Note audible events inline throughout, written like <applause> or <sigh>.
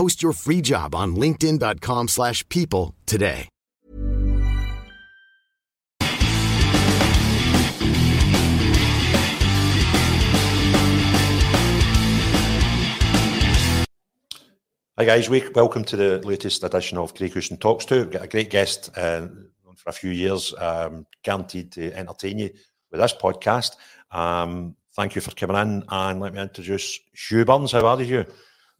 Post your free job on linkedin.com/people slash people today. Hi guys, welcome to the latest edition of Craig Houston Talks To. We've got a great guest uh, for a few years, um, guaranteed to entertain you with this podcast. Um, thank you for coming in and let me introduce Hugh Burns. How are you, Hugh?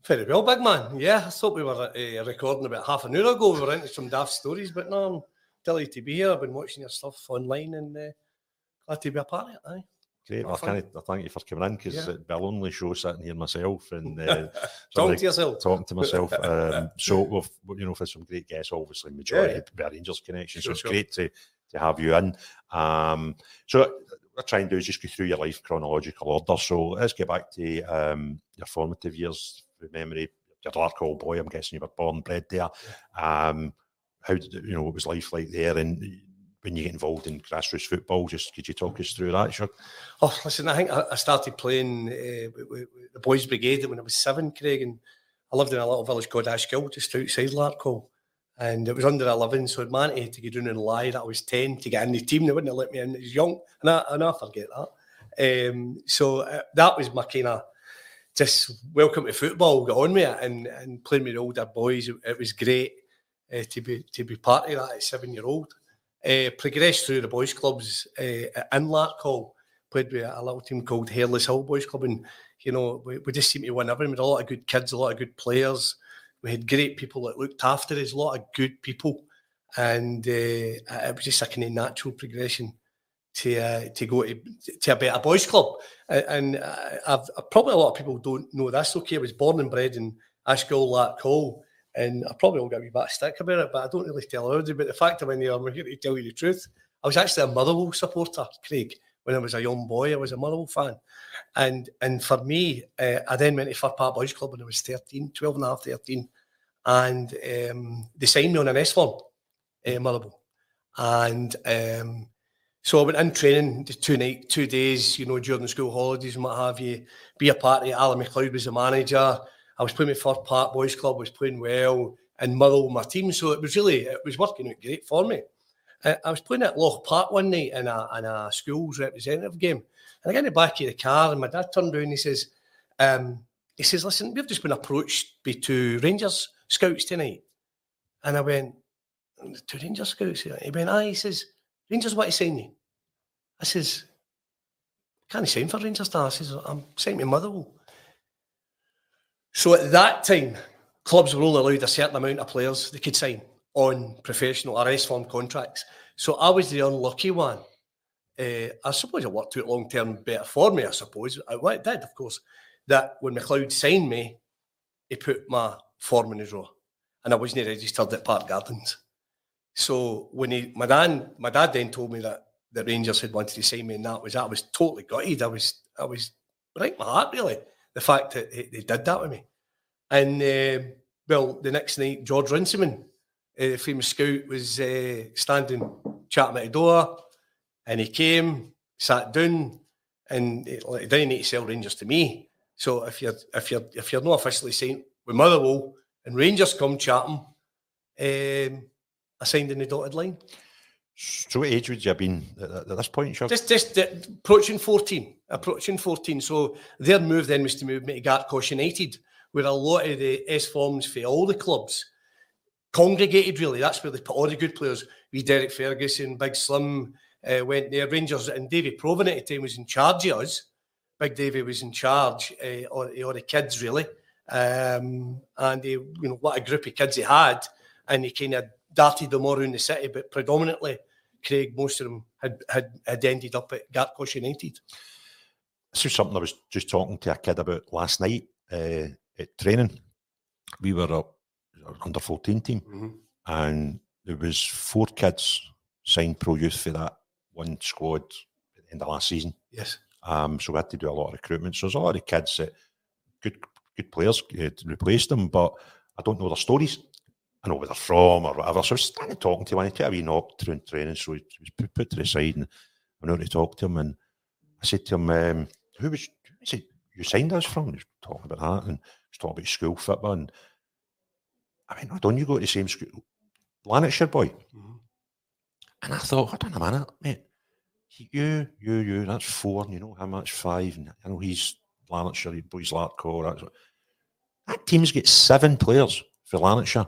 Very well, big man. Yeah, I thought we were uh, recording about half an hour ago. We were into some daft stories, but no, I'm delighted to be here. I've been watching your stuff online and uh, glad to be a part of it. Aye. Great. Well, I, can't, I thank you for coming in because yeah. it'd be a lonely show sitting here myself and <laughs> uh, talking to yourself. Talking to myself. <laughs> Um, so we've you know for some great guests, obviously majority yeah. Rangers connection. Sure, so it's sure. great to to have you in. Um, so what I try and do is just go through your life chronological order. So let's get back to um, your formative years memory. You're Larkhall boy. I'm guessing you were born and bred there. Um, how did you know what was life like there? And when you get involved in grassroots football, just could you talk us through that? Sure. Oh, listen, I think I started playing uh, with, with, the boys' brigade when I was seven, Craig, and I lived in a little village called Ashgill, just outside Larkhall. And it was under 11, so it meant to get down and lie that I was 10 to get in the team. They wouldn't have let me in. I was young, and I, and I forget that. Um, so uh, that was my kind of just welcome to football, got on with it, and, and playing with the older boys. It, it was great uh, to be to be part of that at seven year old. Uh, progressed through the boys' clubs uh, in Larkhall, played with a little team called Hairless Hill Boys Club, and you know we, we just seemed to win everything. We had a lot of good kids, a lot of good players. We had great people that looked after us, a lot of good people, and uh, it was just a kind of natural progression to uh, to go to, to a better boys club. And uh, I've, probably a lot of people don't know this. Okay, I was born and bred in Ashgill, Larkhall, and I probably will get a wee bit of stick about it, but I don't really tell everybody. But the fact of when I'm here to tell you the truth, I was actually a Motherwell supporter, Craig. When I was a young boy, I was a Motherwell fan. And and for me, uh, I then went to Fir Park Boys Club when I was 13, 12 and a half, 13. And um, they signed me on an S form, uh, Motherwell. And um, so I went in training the two night, two days, you know, during the school holidays and what have you. Be a part of it. Alan McLeod was the manager. I was playing with Fir Park Boys Club, was playing well, and Motherwell my team. So it was really it was working out great for me. I, I was playing at Loch Park one night in a in a schools representative game. And I got in the back of the car and my dad turned around and he says, um, he says, listen, we've just been approached by two Rangers scouts tonight. And I went, two Rangers scouts? He went, aye, he says, Rangers want to sign you. I says, can't sign for Rangers now. I says, I'm signing to Motherwell. So at that time, clubs were only allowed a certain amount of players they could sign on professional or S form contracts. So I was the unlucky one. Uh, I suppose it worked out long term better for me, I suppose. It did, of course, that when McLeod signed me, he put my form in his drawer and I wasn't registered at Park Gardens. So when he, my dad, my dad then told me that the Rangers had wanted to sign me, and that was I was totally gutted. I was I was break my heart really the fact that they did that with me. And uh, well, the next night George Runciman uh, famous scout was uh, standing chatting at the door, and he came, sat down, and he, like, he didn't need to sell Rangers to me. So if you're if you're if you're not officially signed with Motherwell and Rangers come chatting, um, I signed in the dotted line. So age would you have been at, this point, Chuck? Just, just uh, approaching 14. Approaching 14. So their move then was to move me to Gartcosh United, where a lot of the S forms for all the clubs congregated, really. That's where they put all the good players. We Derek Ferguson, Big Slim uh, went there, Rangers, and Davy Provan at the time was in charge of us. Big Davy was in charge uh, of, of the kids, really. Um, and he, you know, what a group of kids he had. And he kind of darted them all around the city, but predominantly Craig, most of them had, had, had ended up at Gartcosh United. This is something I was just talking to a kid about last night uh, at training. We were up under 14 team, mm-hmm. and there was four kids signed pro youth for that one squad at the last season. Yes. Um, so we had to do a lot of recruitment. So there's a lot of kids that good good players uh, replaced them, but I don't know their stories. I know where they're from or whatever. So I was standing talking to him and he took a wee knock through training. So he was put, put to the side and I went out to talk to him and I said to him, um, who was, he said, you signed us from? He was talking about that and he was talking about school football. And I mean, don't you go to the same school? Lanarkshire boy. Mm-hmm. And I thought, hold on a minute, mate. You, you, you, that's four, and you know how much five, and I know he's Lanarkshire, boys Larko. That team's got seven players for Lanarkshire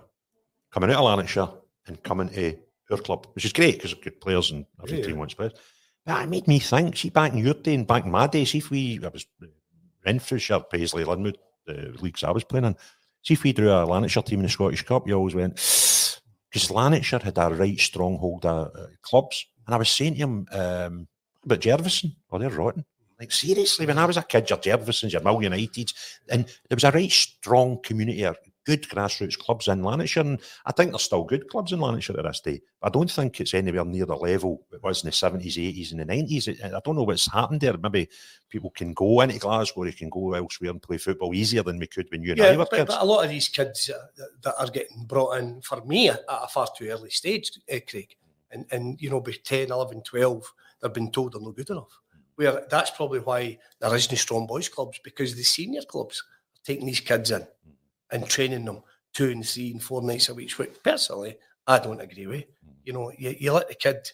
coming out of Lanarkshire and coming to our club, which is great because of good players and every yeah. team wants players. But it made me think, see, back in your day and back in my day, see if we, I was Renfrewshire, Paisley, Linwood, the leagues I was playing in, see if we drew a Lanarkshire team in the Scottish Cup, you always went, because Lanarkshire had a right stronghold of uh, clubs. And I was saying to him um, about Jerviston, oh, they're rotten. Like, seriously, when I was a kid, your Jervisons, your Mill United, and there was a right strong community, good grassroots clubs in Lanarkshire. And I think there's still good clubs in Lanarkshire at this day. I don't think it's anywhere near the level it was in the 70s, 80s, and the 90s. I don't know what's happened there. Maybe people can go into Glasgow, they can go elsewhere and play football easier than we could when you and yeah, I were but, kids. But a lot of these kids uh, that are getting brought in for me at a far too early stage, uh, Craig, and, and you know, by 10, 11, 12, they've been told they're not good enough. Where that's probably why there isn't strong boys clubs because the senior clubs are taking these kids in and training them two and three and four nights a week, which personally I don't agree with. Hmm. You know, you, you let the kid,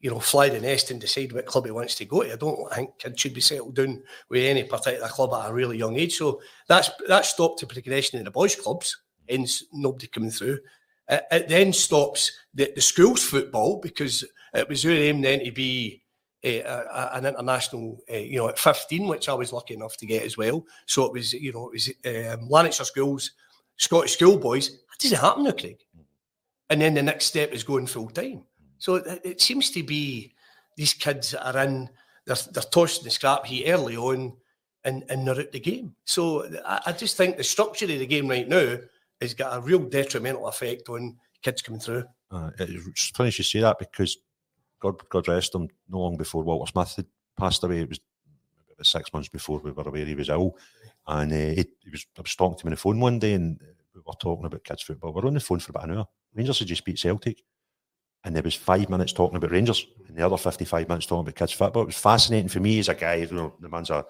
you know, fly the nest and decide what club he wants to go to. I don't think kids should be settled down with any particular club at a really young age. So that's that stopped the progression in the boys' clubs, hence nobody coming through. It, it then stops the, the schools football because it was really aimed then to be uh, an international, uh, you know, at 15, which I was lucky enough to get as well. So it was, you know, it was um, Lanarkshire schools Scottish schoolboys. That doesn't happen now, Craig. And then the next step is going full time. So it, it, seems to be these kids that are in, they're, they're tossed in the scrap heat early on and, and they're out the game. So I, I just think the structure of the game right now has got a real detrimental effect on kids coming through. Uh, it's funny you say that because God, God rest him, no long before Walter Smith had passed away, it was six months before we were aware he was ill. And uh, he, he, was, I was talking to him on the phone one day and we were talking about kids' football. We were on the phone for about an hour. Rangers had just beat Celtic. And there was five minutes talking about Rangers and the other 55 minutes talking about kids' football. It was fascinating for me as a guy. You know, the man's a,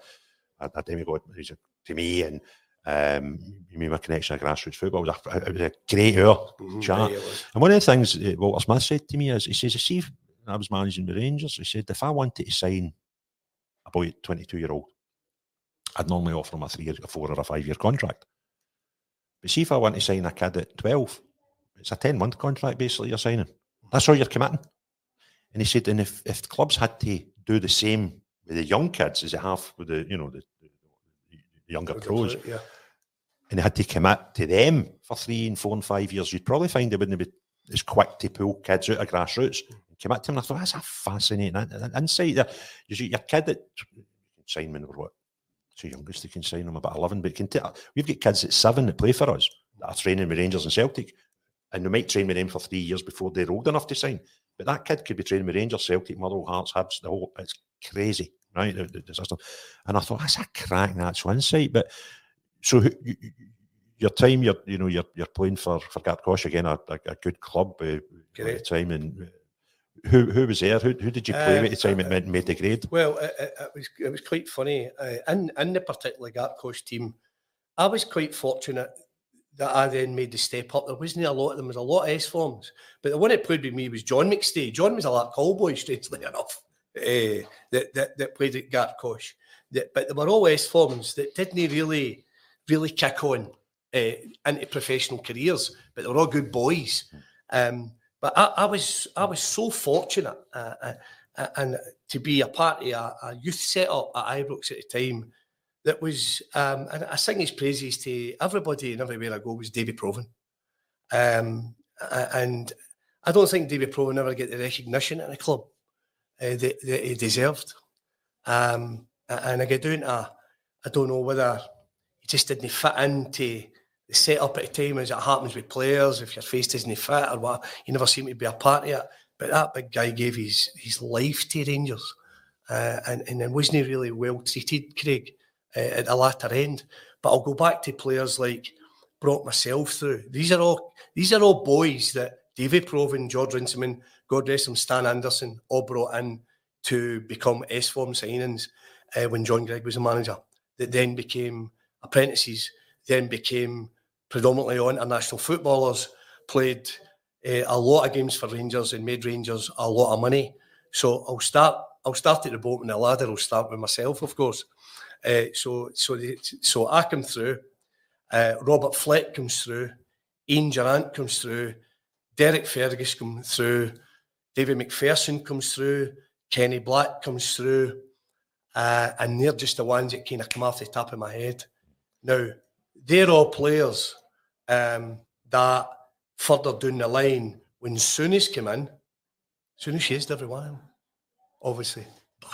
a, a demigod he's a, to me. And um, you mean my connection to grassroots football. It was a, it was a great hour mm-hmm, chat. And one of the things Walter Smith said to me is, he says, see, I was managing the Rangers, he said, if I wanted to sign a boy, 22 year old, I'd normally offer him a three, a four, or a five year contract. But see if I want to sign a kid at 12, it's a 10 month contract basically you're signing. That's all you're committing. And he said, and if, if clubs had to do the same with the young kids as they have with the, you know, the, the, the younger pros, yeah. and they had to commit to them for three and four and five years, you'd probably find they wouldn't be as quick to pull kids out of grassroots and commit to them. And I thought, that's a fascinating insight there. You see, your kid that can sign when what the youngest they can sign them about 11 but can t- we've got kids at seven that play for us that are training with Rangers and Celtic and they might train with them for three years before they're old enough to sign but that kid could be training with Rangers Celtic Motherwell Hearts Hibs the whole it's crazy right the, the, the system and I thought that's a crack natural insight but so you, your time, you're you know you're you're playing for for Gartcosh again, a, a, a good club uh, at the time, and who who was there? Who, who did you play with at the time? It made the grade. Well, it, it, was it was quite funny. Uh, in in the particular Gartcosh team, I was quite fortunate that I then made the step up. There wasn't a lot of them. There was a lot of S forms, but the one that played with me was John McStay. John was a Larkhall boy, <laughs> strangely enough, uh, that, that that played at Gartcosh. That, but they were all S forms that didn't really really kick on uh, into professional careers, but they were all good boys. Um, but I, I, was I was so fortunate uh, uh, uh, and to be a part of a, a, youth setup at Ibrox at the time that was um, and I sing his praises to everybody and everywhere I go was David Provan. Um, and I don't think David Provan ever get the recognition in the club uh, that, that, he deserved. Um, and I get down to I don't know whether he just didn't fit into the setup at the time as it happens with players. If your face isn't fit or what, you never seem to be a part of it. But that big guy gave his his life to Rangers, uh, and and then wasn't he really well treated, Craig, uh, at the latter end. But I'll go back to players like brought myself through. These are all these are all boys that David Provan, George Runciman, God rest him, Stan Anderson, all brought in to become S form signings uh, when John Greig was a manager. That then became apprentices, then became predominantly on international footballers, played uh, a lot of games for Rangers and made Rangers a lot of money. So I'll start. I'll start at the bottom of the ladder. I'll start with myself, of course. Uh, so so the, so I come through. Uh, Robert Fleck comes through. Ian Durrant comes through. Derek Fergus comes through. David McPherson comes through. Kenny Black comes through. Uh, and they're just the ones that kind of come off the top of my head. Now, they're all players um, that further down the line, when Souness came in, Souness chased everyone, obviously.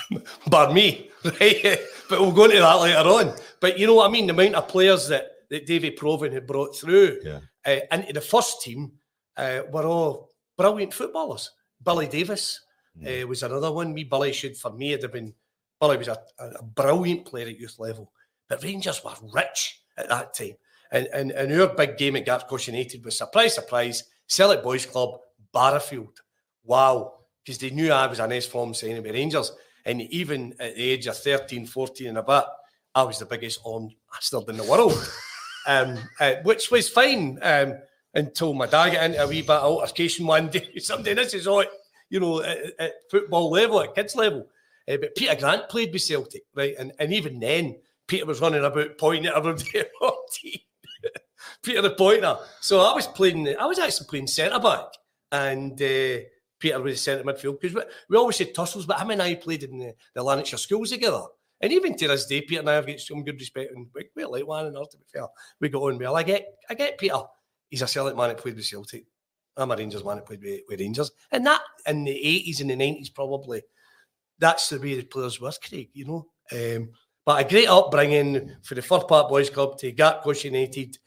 <laughs> Bar me, right? <laughs> but we'll go into that later on. But you know what I mean? The amount of players that, that David Provan had brought through yeah. uh, into the first team uh, were all brilliant footballers. Billy Davies mm. uh, was another one. Me, Billy should, for me, have been, Billy was a, a brilliant player at youth level. But Rangers were rich at that time. And, and, and our big game at Gartcosh United was surprise, surprise, Celtic Boys Club, Barrowfield. Wow. Because they knew I was an S form signing with Rangers. And even at the age of 13, 14 and a bit, I was the biggest on bastard in the world. <laughs> um, uh, which was fine um, until my dad got into a wee bit of altercation one day. <laughs> Something this is all, you know, at, at football level, at kids level. Uh, but Peter Grant played with Celtic, right? And, and even then, Peter was running about pointing at everybody <laughs> Peter the pointer. So I was playing, I was actually playing centre back, and uh, Peter was centre midfield because we, we, always said tussles, but him and I played in the, the Lanarkshire schools together. And even to this day, Peter and I have got some good respect, and we, we like one another. To be fair, we got on well. I get, I get Peter. He's a Celtic man that played with Celtic. I'm a Rangers man that played with, with Rangers, and that in the 80s and the 90s probably. That's the way the players were, Craig. You know. Um, but a great upbringing for the Fir Park Boys Club to Gartcosh United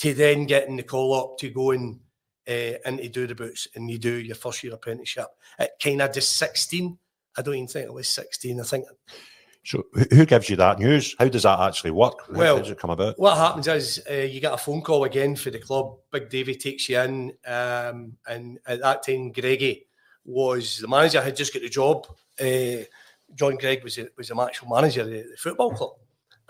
to then getting the call up to go and uh, into do the boots and you do your first year apprenticeship at kind of just 16. I don't even think it was 16. I think. So, who gives you that news? How does that actually work? How well, does it come about? What happens is uh, you get a phone call again for the club. Big Davy takes you in, um, and at that time, Greggy was the manager. Had just got the job. Uh, John Greig was a, was a actual manager of the, football club.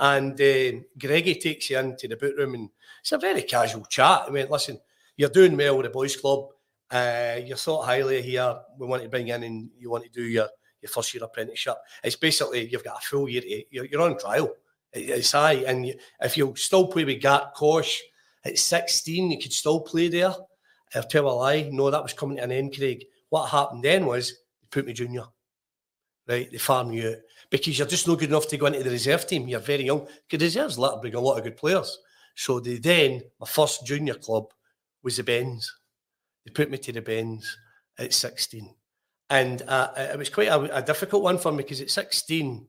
And uh, Greggy takes you into the boot room and it's a very casual chat. I mean, listen, you're doing well with the boys club. Uh, you're thought highly here. We want to bring in and you want to do your, your first year apprenticeship. It's basically you've got a full year. To, you're, you're on trial. It's high. And you, if you still play with Gartcosh at 16, you could still play there. I'll tell a lie. No, that was coming to an end, Craig. What happened then was they put me junior right? They farm you out because you're just not good enough to go into the reserve team. You're very young. Because reserves let bring a lot of good players. So they then, my first junior club was the Bens. They put me to the Bens at 16. And uh, it was quite a, a, difficult one for me because at 16,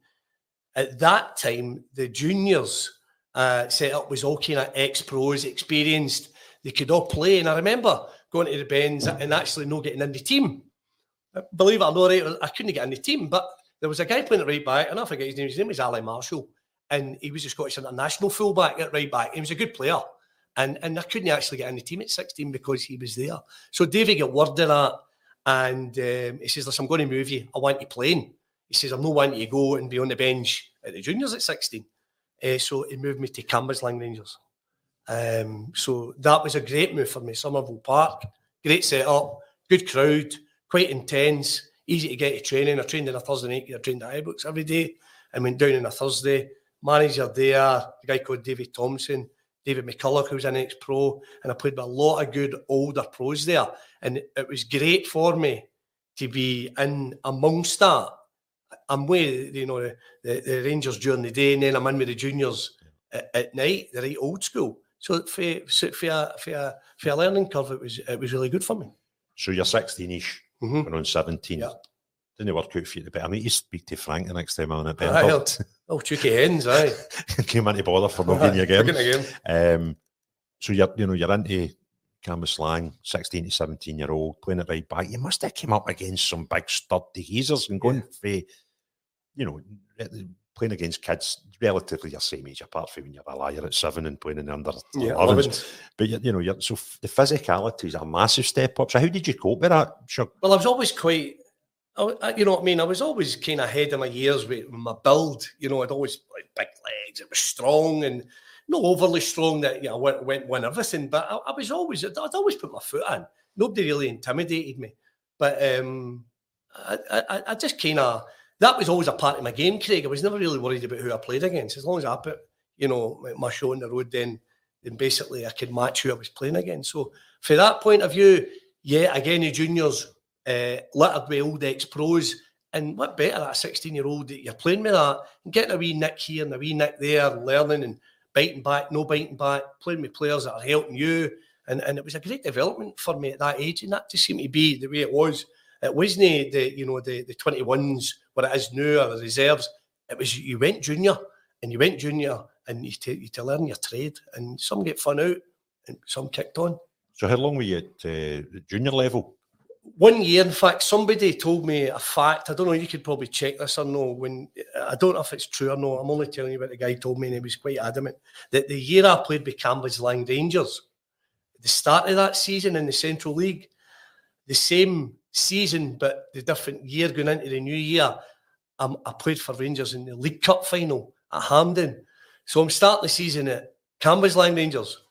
at that time, the juniors uh, set up was all kind of ex pros, experienced. They could all play. And I remember going to the Bens and actually not getting in the team believe it or not, I couldn't get in the team, but there was a guy playing at right back, and I forget his name. His name was Ali Marshall, and he was a Scottish international fullback at right back. He was a good player, And and I couldn't actually get in the team at 16 because he was there. So Davy got word of that. And um, he says, Listen, I'm going to move you. I want you playing. He says, I'm not wanting you to go and be on the bench at the juniors at 16. Uh, so he moved me to Cambuslang Rangers. Um, so that was a great move for me. Somerville Park, great setup, good crowd, quite intense, easy to get to training. I trained on a Thursday night, I trained at Ibrox every day and went down on a Thursday. Manager there, a guy called David Thompson, David McCulloch, who was an ex pro, and I played with a lot of good older pros there. And it was great for me to be in amongst that. I'm with, you know, the, the, the Rangers during the day, and then I'm in with the juniors at, at night, the right old school. So for, for, for, a, for, a, for a learning curve, it was it was really good for me. So you're 16-ish, mm-hmm. going on 17. Yeah. Didn't work out for you, but I need to speak to Frank the next time I'm on at Bentford. Oh, cheeky hens, aye. <laughs> <laughs> Came into bother for not being again. again. Um, so you're, you know, you're into Cambuslang, 16 to 17 year old, playing it right back. You must have came up against some big sturdy geezers and going yeah. for, you know, playing against kids relatively your same age, apart from when you're a liar at seven and playing in the under yeah, 11s. But you, you know, you're, so the physicality is a massive step up. So how did you cope with that? Sure. Well, I was always quite. I, you know what I mean? I was always kind of ahead of my years with my build. You know, I'd always like big legs. It was strong and not overly strong that you know went went win everything. But I, I was always I'd, I'd, always put my foot in. Nobody really intimidated me. But um, I, I, I just kind of that was always a part of my game, Craig. I was never really worried about who I played against. As long as I put, you know, my show on the road, then then basically I could match who I was playing against. So for that point of view, yeah, again, the juniors uh, littered with old ex pros. And what better that 16 year old that you're playing with that and getting a wee nick here and a wee nick there and learning and biting back, no biting back, playing with players that are helping you. And, and it was a great development for me at that age. And that just seemed to be the way it was. It wasn't the, you know, the, the 21s what it is now or the reserves. It was you went junior and you went junior and you, t- you to learn your trade and some get fun out and some kicked on. So how long were you at uh, the junior level? One year, in fact, somebody told me a fact. I don't know. You could probably check this or no. When I don't know if it's true or no. I'm only telling you what the guy told me, and he was quite adamant that the year I played with Cambuslang Rangers, the start of that season in the Central League, the same season, but the different year going into the new year, I'm, I played for Rangers in the League Cup final at Hampden. So I'm starting the season at Cambuslang Rangers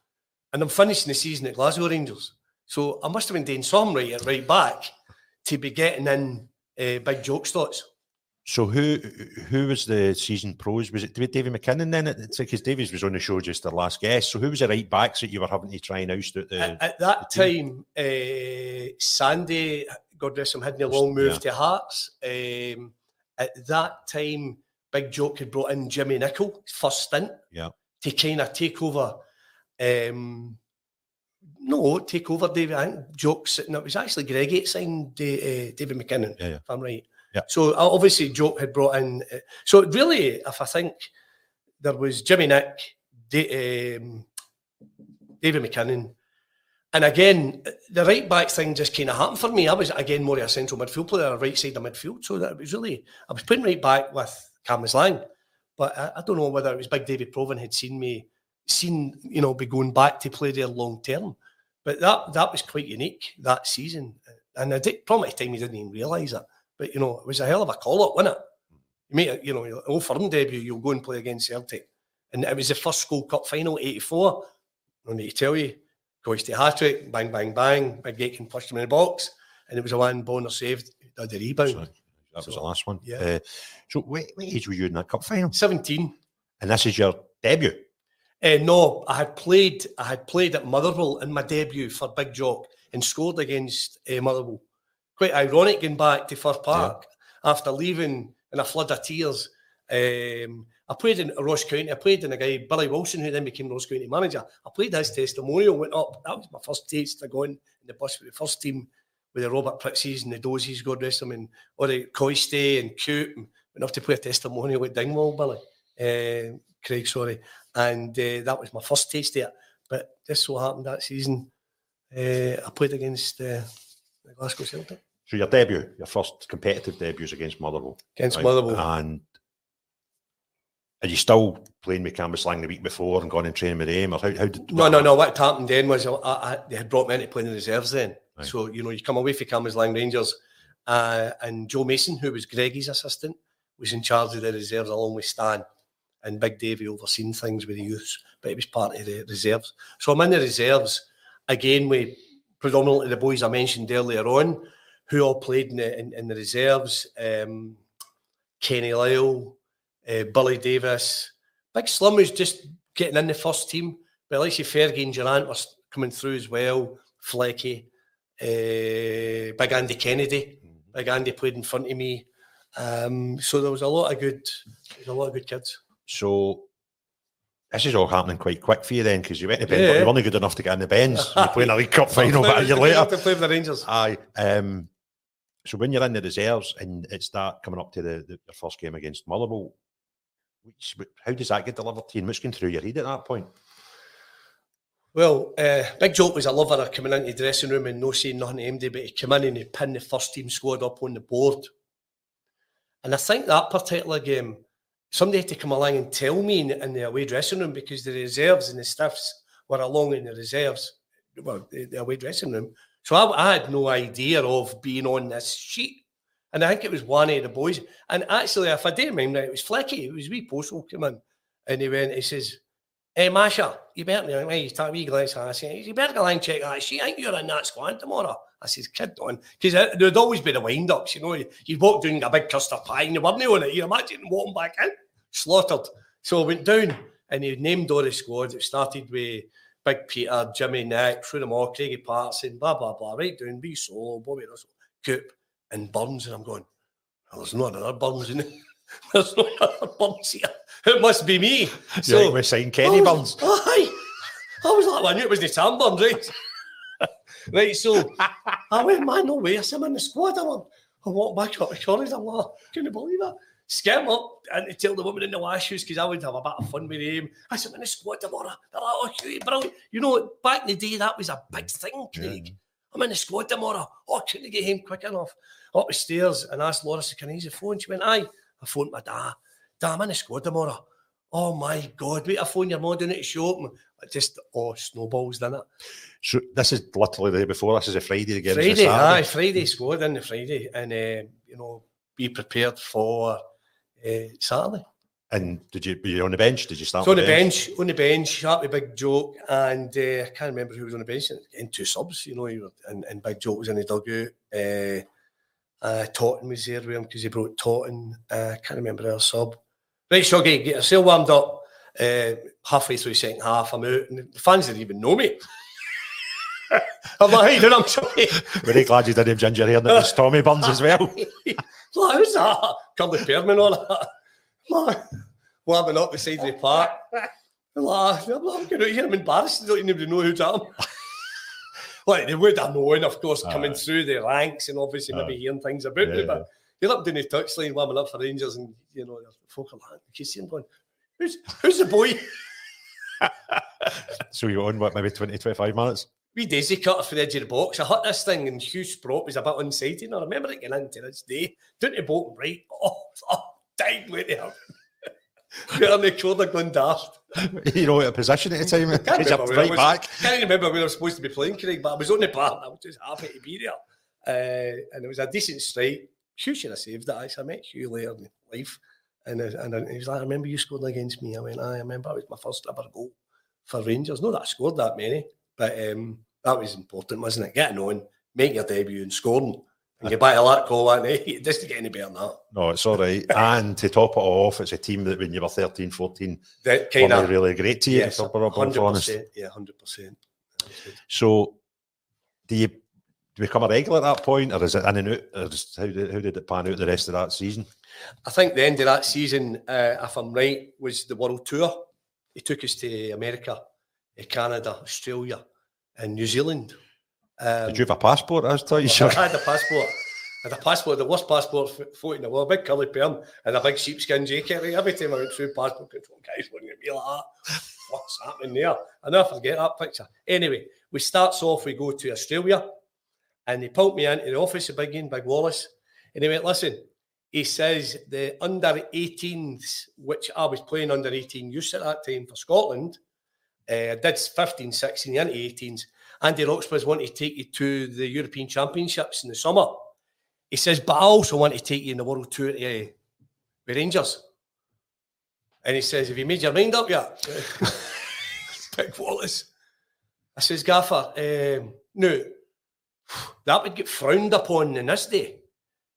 and I'm finishing the season at Glasgow Rangers. So I must have been doing some right at right back to be getting in uh, big Jock slots. So who who was the season pros? Was it David McKinnon then? It's because Davies was on the show just the last guest. So who was the right backs that you were having to try and oust at the at, at that time? Uh, Sandy God rest him, had a long move yeah. to Hearts. Um, at that time, Big Jock had brought in Jimmy Nicholl, first stint, yeah. to kind of take over. Um, no, take over David. I think Jock sitting. It was actually Greggy signed uh, David McKinnon, yeah, yeah. if I'm right. Yeah. So obviously Jock had brought in. Uh, so really, if I think there was Jimmy Nick, um, David McKinnon, and again, the right back thing just kind of happened for me. I was again more of a central midfield player, a right side of midfield. So that was really I was playing right back with Cambuslang. But I, I, don't know whether it was Big David Provan had seen me, seen you know, be going back to play there long term. But that that was quite unique that season. And I did probably time he didn't even realise it. But you know, it was a hell of a call up, wasn't it? You made you know, old firm debut, you'll go and play against Celtic. And it was the first Gold Cup final, 84. I need to tell you, Coisty hat trick, bang, bang, bang. Big Aitken pushed him in the box, and it was a one Bonner saved, the rebound. That so, was the last one. Yeah. Uh, so, what, what, age were you in that cup final? 17. And this is your debut? Uh, no, I had played. I had played at Motherwell in my debut for Big Jock and scored against uh, Motherwell. Quite ironic going back to Fir Park yeah. after leaving in a flood of tears. Um, I played in Ross County. I played in a guy, Billy Wilson, who then became Ross County manager. I played his testimonial, went up. That was my first taste of going in the bus with the first team with the Robert Prytzes and the Dozies, God rest them, and all the Coisty and Cute. And went up to play a testimonial with Dingwall, Billy. Uh, Craig, sorry. And uh, that was my first taste there. But this so happened that season, uh, I played against uh, Glasgow Celtic. So your debut, your first competitive debut was against Motherwell. Against right? Motherwell. And Are you still playing with Cambuslang the week before and gone and training with them? Or how, how did, no, no, no. What happened then was I, I, they had brought me in to play in the reserves then. Right. So, you know, you come away from Cambuslang Rangers uh, and Joe Mason, who was Greggy's assistant, was in charge of the reserves along with Stan. And Big Davey overseen things with the youths, but it was part of the reserves. So I'm in the reserves again with predominantly the boys I mentioned earlier on, who all played in the, in, in the reserves. Um, Kenny Lyle, uh, Billy Davies, Big Slim was just getting in the first team. But like Fergie and Durrant were coming through as well. Flecky, uh, Big Andy Kennedy, mm-hmm. Big Andy played in front of me. Um, so there was a lot of good, a lot of good kids. So this is all happening quite quick for you then, because you went to Ben, yeah. but you're only good enough to get in the Bens. <laughs> You're playing a League Cup <laughs> final about a year later. to play for the Rangers. Aye. Um, so when you're in the reserves and it's that coming up to the, the your first game against Motherwell, which, how does that get delivered to you? And what's going through your head at that point? Well, uh, Big Jock was a lover of coming into the dressing room and no saying nothing to MD, but he came in and he pinned the first team squad up on the board. And I think that particular game, somebody had to come along and tell me in, in the away dressing room because the reserves and the staffs were along in the reserves, well, the, the away dressing room. So I, I, had no idea of being on this sheet. And I think it was one of the boys. And actually, if I didn't remember, it was Flecky. It was wee Postal come in. And he went, he says, Hey, Masha, you better, well, he's talking wee glance. I said, you better go and check that sheet. I think you're in that squad tomorrow. I says, kid on. Because there'd always be the wind ups, you know. You, you walk down a big custard pie and you weren't on it. You imagine walking back in, slaughtered. So I went down and he named all the squad. It started with Big Peter, Jimmy Nick, through them all, Craigie Paterson, blah, blah, blah, right down, Be Solo, Bobby Russell, Coop, and Burns. And I'm going, there's not another Burns in it. <laughs> there's no other Burns here. It must be me. <laughs> So yeah, we're saying Kenny Burns. <laughs> Aye. I was like, well, I knew it was the Sam Burns, right? right, so I went, man, no way. I said, I'm in the squad. I, I walked back up the corridors. I'm like, can you believe that? Scam up and tell the woman in the washes because I would have a bit of fun with him. I said, I'm in the squad tomorrow. They're like, oh, cute, oh, brilliant. You know, back in the day, that was a big thing, Craig. Yeah. I'm in the squad tomorrow. Oh, I couldn't get him quick enough. Up the stairs and asked Laura, can I use the phone? She went, aye. I phoned my dad. Dad, I'm in the squad tomorrow. Oh my God, wait, I phone your mom doing it to show up. Just, oh, snowballs, didn't it? So this is literally the day before. This is a Friday again. Friday, aye, Friday squad in the Friday. And, uh, you know, be prepared for uh, Saturday. And did you were you on the bench? Did you start so on the bench? bench? On the bench, sharp with Big Jock, and uh, I can't remember who was on the bench. And two subs, you know, and, and Big Jock was in the dugout. Uh, uh, Totten was there with him because he brought Totten. Uh, I can't remember the sub. Right, Shuggy, get yourself warmed up. Uh, halfway through second half, I'm out, and the fans didn't even know me. <laughs> I'm like, hey, I'm sorry. Very glad you didn't have ginger hair and it was Tommy Burns as well. <laughs> like, who's that? Curly Pearman on that. Like, warming up beside the park. I'm like, I'm, going out here, I'm embarrassed. I don't even know who's am. Like, they would have known, of course, coming through the ranks and obviously maybe hearing things about yeah, me, but you're up doing the touchline warming up for Rangers and, you know, folk are like, you see him going, who's, who's the boy? <laughs> so you're on, what, maybe 20, 25 minutes? We daisy cut for the edge of the box. I hit this thing and Hugh Sproat was a bit unsighted. I remember it getting into this day. Down to Bolton right. <laughs> Oh, oh died with it. Right <laughs> on the corner going daft. <laughs> You know, a position at the time. Can't remember right was, back. can't remember we were supposed to be playing, Craig, but I was on the bar I was just happy to be there. Uh, and it was a decent strike. Hugh should have saved that. I met Hugh later in life. And, uh, and he was like, I remember you scored against me. I went, I remember it was my first ever goal for Rangers. Not that I scored that many, but um, that was important, wasn't it? Getting on, making your debut and scoring. And get back to that goal, and it doesn't get any better than that. No, it's all right. and to top it off, it's a team that when you were 13, 14, that kind of really great to you. Yes, 100%, yeah, 100%. So, do you do become a regular at that point, or is it in and out? Or is, how, did, how did it pan out the rest of that season? I think the end of that season, uh, if I'm right, was the World Tour. He took us to America, Canada, Australia, and New Zealand. Um, Did you have a passport? <laughs> I was telling you. I had a passport. I had a passport, the worst passport photo in the world, a big curly perm and a big sheepskin jacket. Like every time I went through passport control, guys looking at me like that. What's happening there? I never forget that picture. Anyway, we starts off, we go to Australia, and they pulled me into the office of Big Ian, Big Wallace, and he went, listen, he says the under 18s, which I was playing under 18 youth at that time for Scotland, uh, did 15, 16 into 18s. Andy Roxburgh's wanting to take you to the European Championships in the summer. He says, but I also want to take you in the World Tour to, uh, with Rangers. And he says, Have you made your mind up yet? <laughs> Big Wallace. I says, Gaffer, um, no, that would get frowned upon in this day,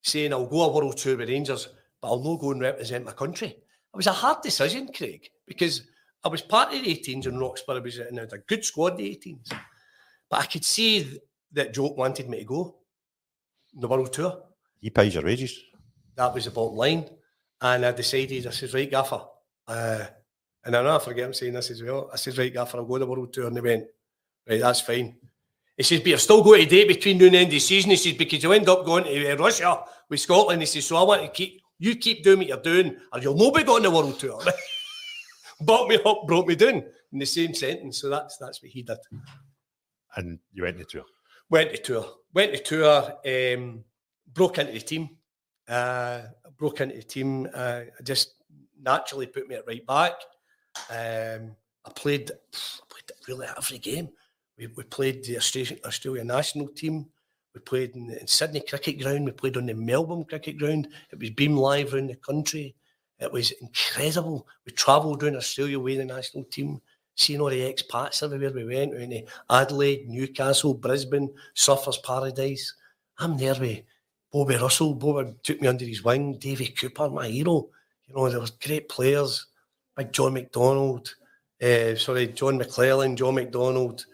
saying I'll go a world tour with Rangers, but I'll not go and represent my country. It was a hard decision, Craig, because I was part of the 18s in Roxburgh, I was in a good squad, the 18s. But I could see that Joe wanted me to go the world tour. He pays your wages. That was the bottom line. And I decided, I says, right, Gaffer. Uh, and I know I forget I'm saying this as well. I says, right, Gaffer, I'll go the world tour. And they went, right, that's fine. He says, but you're still going to date between noon and end of the season. He says, because you'll end up going to uh, Russia with Scotland. He says, so I want to keep, you keep doing what you're doing, or you'll not be going the world tour. <laughs> Bought me up, brought me down in the same sentence. So that's that's what he did. And you went to tour. Went to tour. Went to tour. Um, broke into the team. Uh, broke into the team. Uh, just naturally put me at right back. Um, I played. I played really every game. We, we played the Australian, national team. We played in, in Sydney Cricket Ground. We played on the Melbourne Cricket Ground. It was beam live around the country. It was incredible. We travelled around Australia with the national team, seeing all the expats everywhere we went. We went to Adelaide, Newcastle, Brisbane, Surfers Paradise. I'm there with Bobby Russell. Bobby took me under his wing. Davy Cooper, my hero. You know, there was great players. Big John McDonald. Uh, sorry, John McClelland, John McDonald,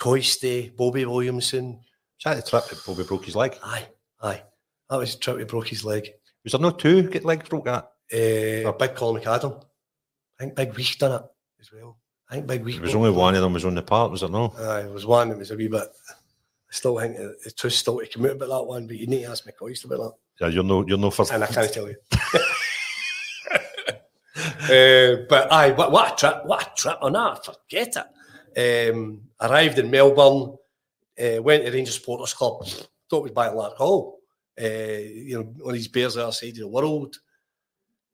Coisty, Bobby Williamson. Was that the trip that Bobby broke his leg? Aye, aye. That was the trip he broke his leg. Was there no two get legs broke at? Uh, Big Colin McAdam. I think Big Week done it as well. I think Big Week. There was only one of them was on the part, was it no? Aye, it was one. It was a wee bit. I still think the truth still to come out about that one, but you need to ask McCoist about that. Yeah, you're no, you're no first. And I can't tell you. uh, <laughs> but aye, what, what a trip! What a trip on that! Forget it. Um, arrived in Melbourne, uh, went to Rangers Supporters Club. Thought it was by Larkhall. Uh, you know, one of these bears the other side of the world.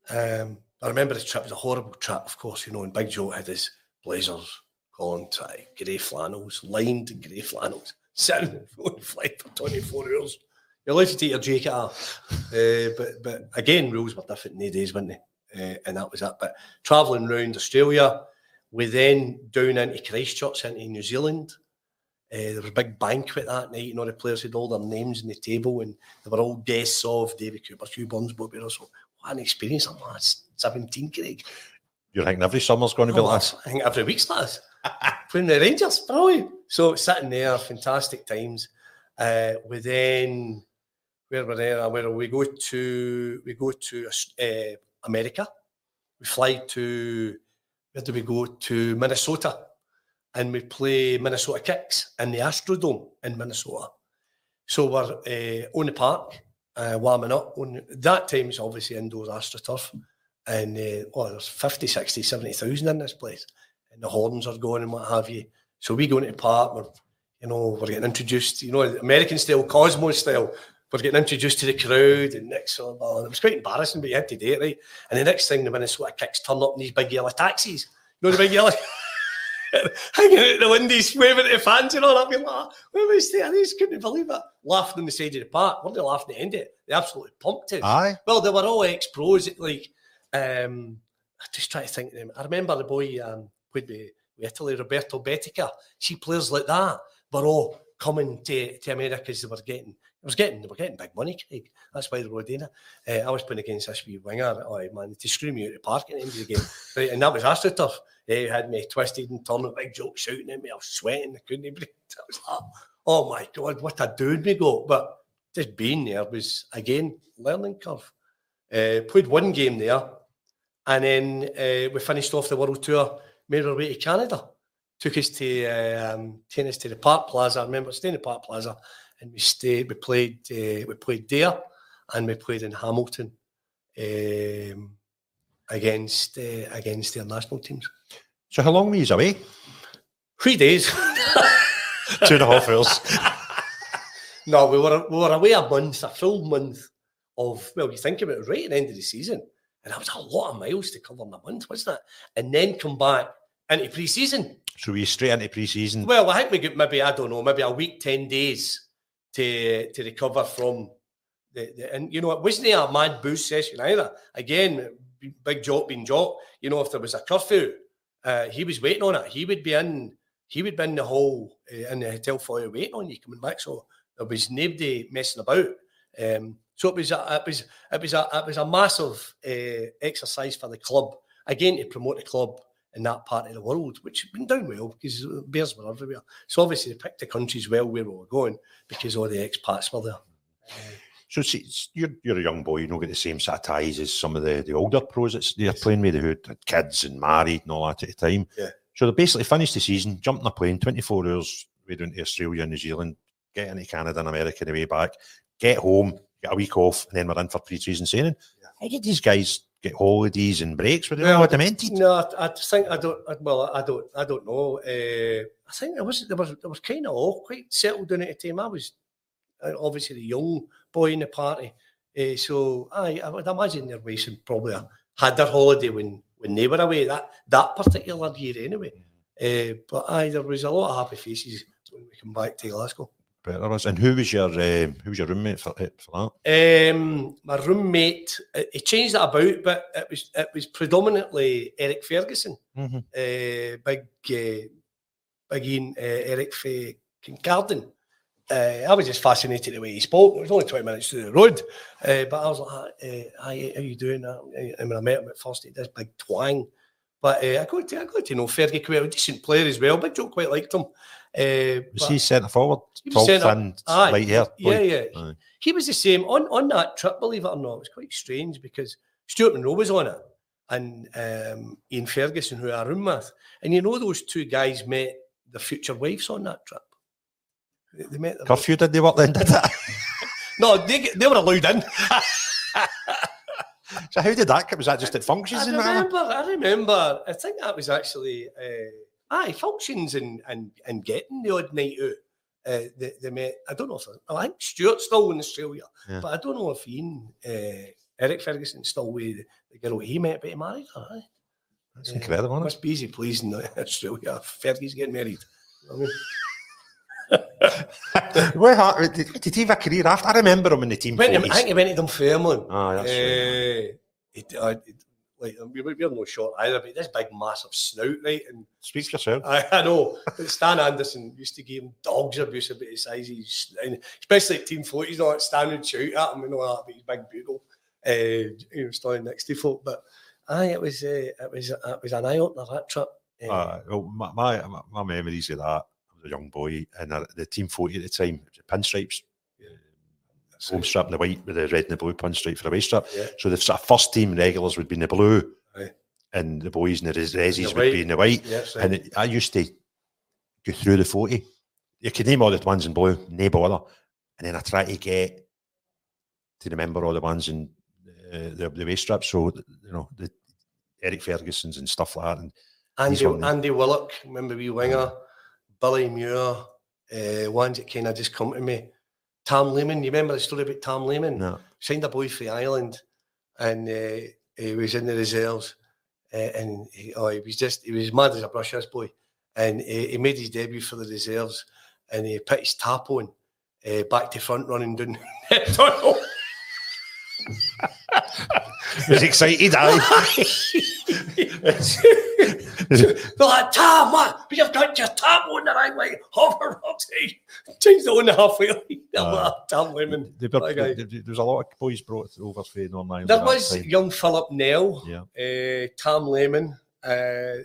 Um, I remember the trip was a horrible trip, of course, you know, and Big Joe had his blazers, Colin tie, grey flannels, lined grey flannels, sitting on flight for 24 hours. You're allowed to take your jacket off. Uh, but but again, rules were different in the days, weren't they? Uh, and that was it. But travelling around Australia, we then down into Christchurch, into New Zealand. Uh, there was a big banquet that night, and all the players had all their names on the table, and they were all guests of David Cooper, Hugh Burns, Bobby Russell. What an experience! I'm like 17, Craig. You're thinking every summer's going to be Oh, like that? I think every week's like this. <laughs> Playing the Rangers, brilliant. So sitting there, fantastic times. Uh, we then where we're there, where we go to we go to uh, America. We fly to where do we go to Minnesota, and we play Minnesota Kicks in the Astrodome in Minnesota. So we're uh, on the park, uh, warming up. On that time, it's obviously indoors AstroTurf, and uh, oh, there's 50, 60, 70,000 in this place, and the horns are going and what have you. So we go into the park, we're, you know, we're getting introduced, you know, American style, Cosmo style. We're getting introduced to the crowd, and next, oh, it was quite embarrassing, but you had to do it, right? And the next thing, the Minnesota kicks turn up in these big yellow taxis. You know the big yellow <laughs> hanging out the windows, waving at the fans and all that. We're like, where was they? I just couldn't believe it. Laughing on the side of the park. Weren't they laughing at the end of it? They absolutely pumped it. Aye. Well, they were all ex pros. Like, um, I just try to think of them. I remember the boy um, with, with Italy, Roberto Bettega. See players like that were all coming to, to America because they were getting. It was getting they were getting big money, Craig. That's why they were doing it. Uh, I was playing against this wee winger. Oh man, to screw me out of the park at the end of the game. right, and that was AstroTurf. He had me twisted and turning, big Jock shouting at me. I was sweating. I couldn't breathe. <laughs> I was like, oh my god, what a dude we got. But just being there was again learning curve. Uh, played one game there, and then uh, we finished off the world tour. Made our way to Canada. Took us to um, taking us to the Park Plaza. I remember staying in the Park Plaza, and we stayed. We played. Uh, we played there, and we played in Hamilton um, against uh, against their national teams. So how long were you away? Three days. <laughs> Two and a half hours. <laughs> no, we were we were away a month, a full month. of well, you think about it, right at the end of the season, and that was a lot of miles to cover in a month, wasn't it? And then come back into pre-season. So we straight into pre-season. Well, I think we get maybe I don't know, maybe a week, ten days to to recover from the, the and you know it wasn't a mad boost session either. Again, big job being job. You know, if there was a curfew, uh, he was waiting on it. He would be in. He would be in the hall uh, in the hotel for you waiting on you coming back. So there was nobody messing about. Um, so it was a, it was it was a it was a massive uh, exercise for the club again to promote the club in that part of the world, which had been done well because Bears were everywhere. So obviously they picked the countries well where we were going because all the expats were there. So see, you're you're a young boy, you don't get the same sort of ties as some of the, the older pros that they're playing with who had kids and married and all that at the time. Yeah. So they basically finished the season, jumped in a plane, 24 hours, way down to Australia and New Zealand, get into Canada and America the way back, get home, get a week off, and then we're in for pre-season training. Yeah. How did these guys get holidays and breaks? Were they well, all demented? No, I, I think I don't. I, well, I don't. I don't know. Uh, I think there was there was there was kind of all quite settled in at the time. I was obviously the young boy in the party, uh, so I, I would imagine their wives probably had their holiday when when they were away that that particular year anyway. Uh, but aye, there was a lot of happy faces when we come back to Glasgow. Better was. And who was your uh, who was your roommate for, eh, for that? Um, my roommate, he changed that about, but it was it was predominantly Eric Ferguson, mm-hmm. uh, big uh, big Ian uh, Eric F- Kincardine. Uh, I was just fascinated the way he spoke. It was only 20 minutes to the road. Uh, but I was like, uh, hi, how you doing? And when I met him at first, he had this big twang. But uh, I, got to, I got to know Fergie quite a decent player as well. Big Joe quite liked him. Uh, was he centre forward? Tall, thin, light hair. Yeah, yeah. Aye. He was the same on on that trip. Believe it or not, it was quite strange because Stuart Munro was on it, and um, Ian Ferguson, who I room with, and you know those two guys met their future wives on that trip. They, they met. Curfew did they work then? Did that? <laughs> no, they they were allowed in. <laughs> so how did that? Was that just at functions? I remember. I remember. I think that was actually. Uh, aye, functions and and and getting the odd night out. Uh, they, they met. I don't know if I think Stuart's still in Australia, yeah. but I don't know if Ian uh, Eric Ferguson's still with the, the girl he met, but he married her. Aye. That's uh, incredible. Must be easy pleasing <laughs> Australia. Fergie's getting married. I mean, <laughs> well, did, did he have a career after? I remember him in the team. Went I think he went to Dunfermline. Ah, that's uh, right. He, uh, like we're, we're no short either, but this big massive snout, right? And speaks for yourself. I, I know. But Stan Anderson used to give him dogs abuse about his size, he's, especially at team footies, you know, stand and shout at him and all that, but he's big bugle, uh, you know, standing next to folk. But aye, it was uh, it was it was an eye opener that trip. Uh, uh, well, my, my my memories of that. I was a young boy, and the team footy at the time, the pinstripes home strap and the white with the red and the blue punch stripe for the waist strap. Yeah. So the sort of first team regulars would be in the blue, right. and the boys and the resis would be in the white. Yes, right. And it, I used to go through the 40. You could name all the ones in blue, no bother. And then I try to get to remember all the ones in uh, the, the waist straps. So, you know, the Eric Ferguson's and stuff like that. And Andy, Andy Willock, remember we winger, Billy Muir, uh, ones that kind of just come to me. Tom Lehman, you remember the story about Tom Lehman? No. Signed a boy for Ireland and uh, he was in the reserves uh, and he, oh, he was just, he was mad as a brush, this boy. And he, he made his debut for the reserves and he put his tap on uh, back to front running <laughs> down <laughs> was excited. <laughs> They're like, Tom, what? But you've got your tap on the right way. Hover, Roxy. Change the one the halfway <laughs> line. Uh, Tom Lehman. There was a lot of boys brought over for Northern Ireland. There was young Philip Nell, yeah. Uh, Tom Lehman. Uh,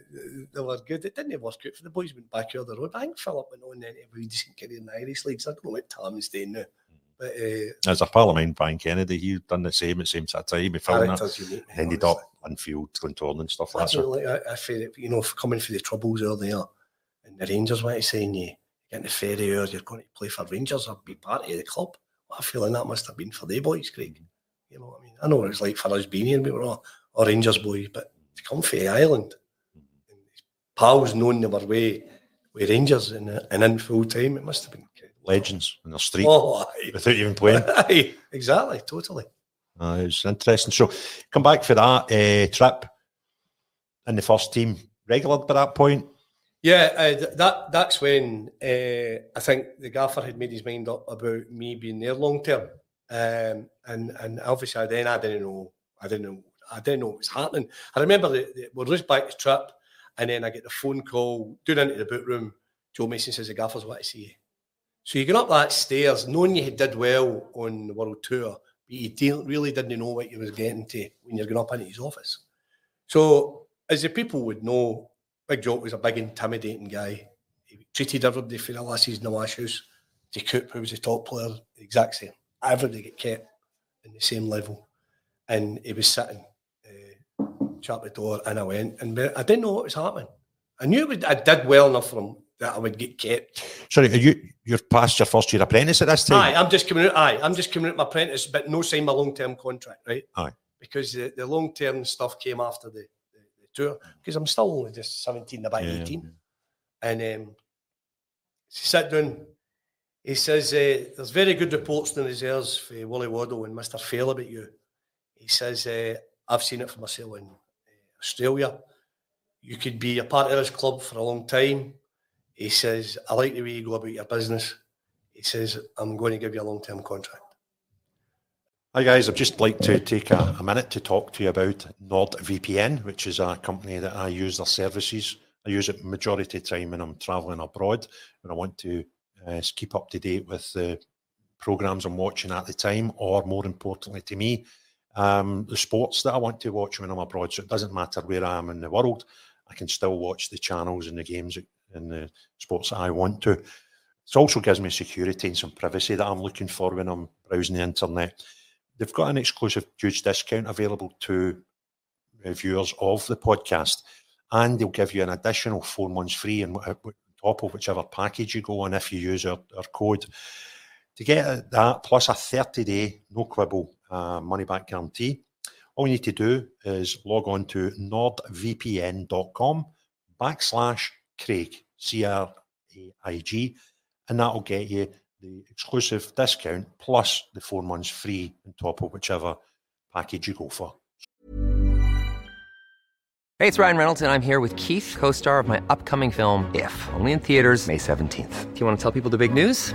they were good. It didn't work out for the boys went back the road. I think Philip went on then a decent career in the Irish leagues. I don't know what Tom is doing now. But, uh, As a parliament, Brian Kennedy, he'd done the same at the same time. He filmed it, ended up on field control and stuff like that. I, I feel it, you know, coming through the troubles earlier, and the Rangers want to saying you getting the ferry or you're going to play for Rangers or be part of the club. What a feeling that must have been for the boys, Craig. You know what I mean? I know what it's like for us being here, we were all, all Rangers boys, but to come for the island, and pals knowing they were way with Rangers and, and in full time, it must have been legends in the street oh, <laughs> without even playing. <laughs> exactly, totally. Uh, it's interesting. So, come back for that uh, trip in the first team regular by that point. Yeah, uh, that that's when uh, I think the gaffer had made his mind up about me being there long term, um, and and obviously then I didn't know, I didn't know, I didn't know what was happening. I remember that we rushed back to trip, and then I get the phone call, down into the boot room. Joe Mason says the gaffers want to see you. So you get up that stairs, knowing you had did well on the world tour, but you really didn't know what you was getting to when you're going up into his office. So as the people would know, Big Jock was a big intimidating guy. He treated everybody for the last season the Wash House. De Coop, who was the top player, the exact same. Everybody get kept in the same level. And he was sitting, uh, shut the door, and I went, and I didn't know what was happening. I knew was, I did well enough for him that I would get kept. Sorry, are you you're past your first year apprentice at this time? Aye, I'm just coming out. Aye, I'm just coming out my apprentice, but no sign my long term contract, right? Aye, because the, the long term stuff came after the, the, the tour. Because I'm still only just 17, about yeah, 18, yeah. and um, he sat down. He says uh, there's very good reports in the reserves for Wally Waddle and Mister Fail about you. He says uh, I've seen it for myself in uh, Australia. You could be a part of this club for a long time he says, I like the way you go about your business. He says, I'm going to give you a long term contract. Hi guys, I'd just like to take a, a, minute to talk to you about NordVPN, which is a company that I use their services. I use it majority of the time when I'm traveling abroad, when I want to uh, keep up to date with the programs I'm watching at the time, or more importantly to me, um, the sports that I want to watch when I'm abroad. So it doesn't matter where I am in the world, I can still watch the channels and the games in the sports I want to. It also gives me security and some privacy that I'm looking for when I'm browsing the internet. They've got an exclusive huge discount available to viewers of the podcast, and they'll give you an additional four months free and top of whichever package you go on if you use our, our code. To get that plus a 30 day no quibble uh, money back guarantee, all you need to do is log on to nordvpn.com backslash Craig, C R A I G, and that'll get you the exclusive discount plus the four months free on top of whichever package you go for. Hey, it's Ryan Reynolds, and I'm here with Keith, co star of my upcoming film, If, only in theaters, May 17th. Do you want to tell people the big news?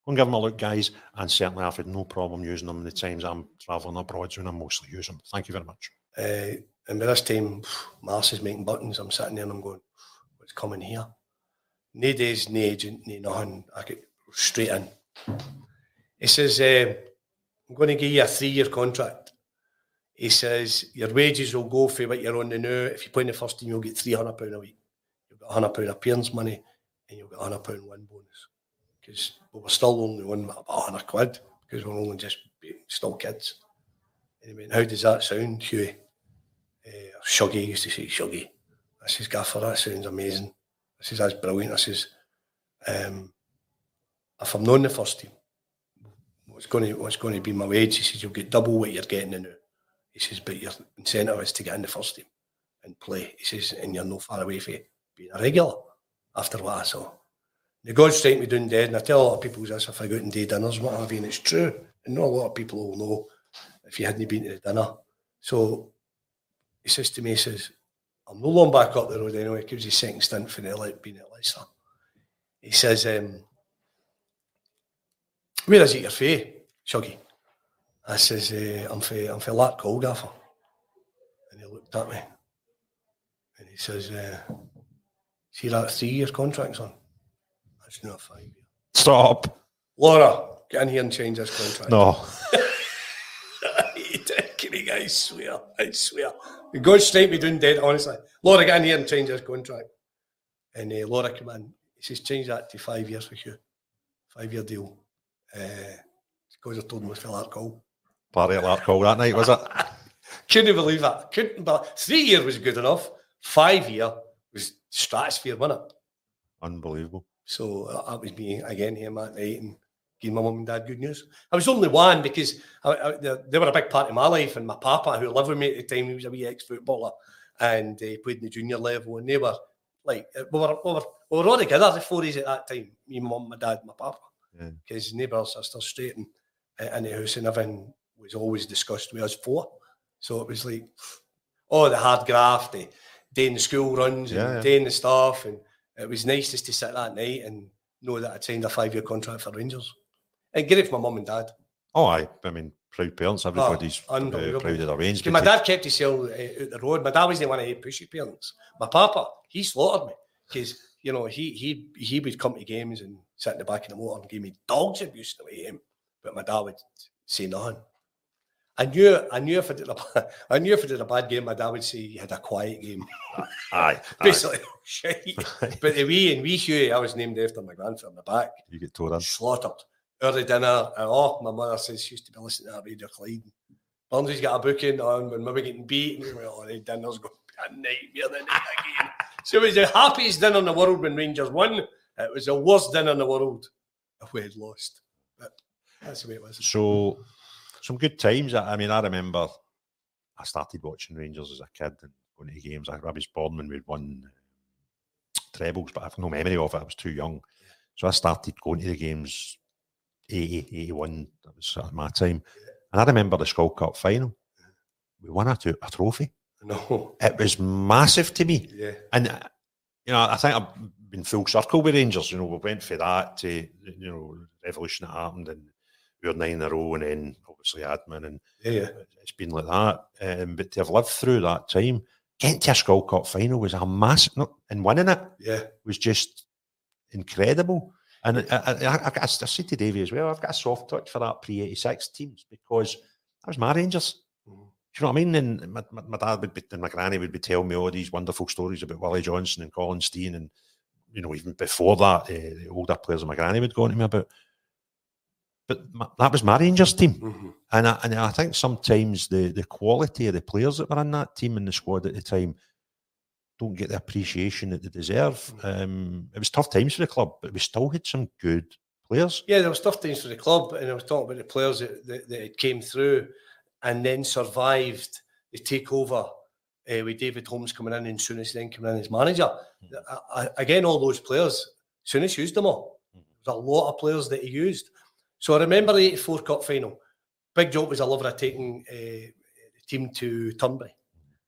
Give them a look, guys. And certainly I've had no problem using them the times I'm travelling abroad when I'm mostly use them. Thank you very much. Uh, and by this time, Mars is making buttons. I'm sitting there and I'm going, what's coming here? No days, no agent, no nothing. I get straight in. He says, uh, I'm going to give you a three year contract. He says, your wages will go for what you're on the now. If you play in the first team, you'll get £300 a week. You've got £100 appearance money and you'll get £100 win bonus because we were still only one about a hundred quid because we are only just still kids. And he How does that sound, Hughie? Uh, Shuggy used to say Shuggy. I says, Gaffer, that sounds amazing. I says, That's brilliant. I says, um, if I'm not in the first team, what's going to what's going to be my wage? He says, You'll get double what you're getting in. He says, But your incentive is to get in the first team and play. He says, And you're no far away from being a regular after what I saw. The God strike me down dead, and I tell a lot of people this if I go out and do dinners what have you, and it's true. And not a lot of people will know if you hadn't been to the dinner. So he says to me, he says, I'm no long back up the road anyway. because he's second stint for the, being at Leicester. He says, um, where is it your fee, Shuggy? I says, uh, I'm for, I'm for Lark Gaffer. And he looked at me. And he says, uh, see that three-year contract's on? That's not five year. Stop. Laura, get in here and change this contract. No. <laughs> I swear, I swear. Goes straight me doing dead, honestly. Laura, get in here and change this contract. And uh, Laura came in. He says, change that to five years with you. Five year deal. Uh, because I told him it was for Larkhall. Party at Larkhall that night, was it? <laughs> Couldn't believe that. Couldn't but three year was good enough. Five year was stratosphere, wasn't it? Unbelievable. So uh, that was me again here that night and giving my mum and dad good news. I was only one because I, I, they, they were a big part of my life, and my papa, who lived with me at the time, he was a wee ex footballer and uh, played in the junior level, and they were like we were, we were, we were all together, the four at that time. Me, my mum, my dad, my papa, because yeah. neighbours are still straight and in the house, and everything was always discussed with us four. So it was like, oh, the hard graft, the doing the school runs, yeah, and yeah. doing the stuff, and it was nice just to sit that night and know that I'd signed a five year contract for Rangers and get it for my mum and dad. Oh, I, I mean, proud parents. Everybody's oh, uh, proud of their range. My dad kept himself uh, out the road. My dad was the one of the pushy parents. My papa, he slaughtered me because you know he he he would come to games and sit in the back of the motor and give me dogs abuse the way him, but my dad would say nothing. I knew, I knew if I did a, <laughs> I knew if I did a bad game, my dad would say you had a quiet game. <laughs> Aye, <laughs> basically, aye. shit. But the wee and wee Hughie, I was named after my grandfather on the back. You get torn slaughtered early dinner. And oh, my mother says she used to be listening to that Radio Clyde. Burnsy's got a booking on um, when we were getting beat, and we were like, oh, dinner's going to be a nightmare the night again. so it was the happiest dinner in the world when Rangers won. It was the worst dinner in the world if we had lost. But that's the way it was. So some good times. I mean, I remember I started watching Rangers as a kid and going to games. I, I was born when we'd won trebles, but I've no memory of it. I was too young. So I started going to the games 80, 81. That was sort of my time. And I remember the Skol Cup final. We won a, a trophy. No. It was massive to me. Yeah. And, uh, you know, I think I've been full circle with Rangers. You know, we went for that to, you know, revolution that happened and were nine in a row and then obviously admin and yeah, yeah. it's been like that. Um, but to have lived through that time, getting to a Skol Cup final was a massive, and winning it yeah. was just incredible. And I, I, I, I, said to Davey as well, I've got a soft touch for that pre 86 teams because that was my Rangers. Mm. Do you know what I mean? And my, my, my, dad would be, and my granny would be telling me all these wonderful stories about Willie Johnston and Colin Stein, And, you know, even before that, uh, the older players of my granny would go on to me about. But that was my Rangers team. Mm-hmm. And, I, and I think sometimes the, the quality of the players that were in that team in the squad at the time don't get the appreciation that they deserve. Mm. Um, it was tough times for the club, but we still had some good players. Yeah, there was tough times for the club, and I was talking about the players that, that, that came through and then survived the takeover uh, with David Holmes coming in and Souness then coming in as manager. Mm. I, I, again, all those players, Souness used them all. Mm. There's a lot of players that he used. So I remember the 84 Cup final. Big job was a lover of taking uh, the team to Turnberry.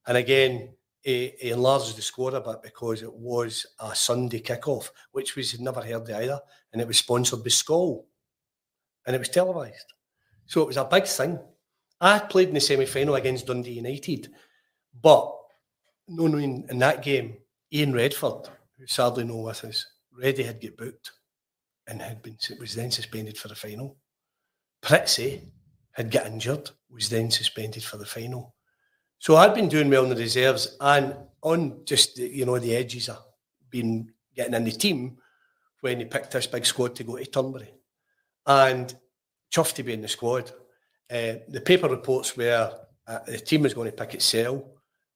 And again, he, he enlarged the score a bit because it was a Sunday kickoff, which was never heard either, and it was sponsored by Skol, and it was televised. So it was a big thing. I played in the semi final against Dundee United, but no knowing in that game, Ian Redford, who sadly no with us, Reddy had get booked and had been was then suspended for the final. Pritzy had got injured, was then suspended for the final. So I'd been doing well in the reserves and on just you know the edges of being getting in the team when he picked this big squad to go to Turnberry. And chuffed to be in the squad. Uh, the paper reports were uh, the team was going to pick itself.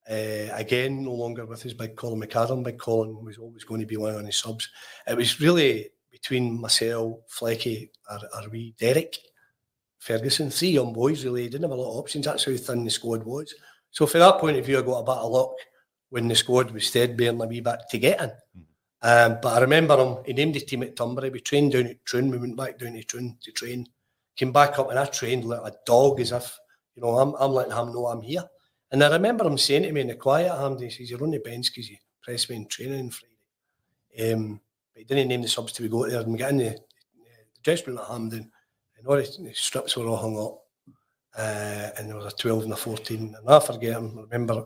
Uh, again, no longer with his big Colin McAdam. Big Colin was always going to be one of his subs. It was really between myself, Flecky, or, or we Derek Ferguson, three young boys really. Didn't have a lot of options. That's how thin the squad was. So from that point of view, I got a bit of luck when the squad was threadbare a wee bit to get in. Mm. Um, but I remember him, he named his team at Turnberry. We trained down at Troon. We went back down to Troon to train. Came back up and I trained like a dog as if, you know, I'm, I'm letting him know I'm here. And I remember him saying to me in the quiet, Hamdi, he says, You're on the bench because you pressed me in training on Friday. Um, but he didn't name the subs till we go there and we get in the, the dressing room at Hampden and all the, strips were all hung up uh, and there was a 12 and a 14. And I forget, I remember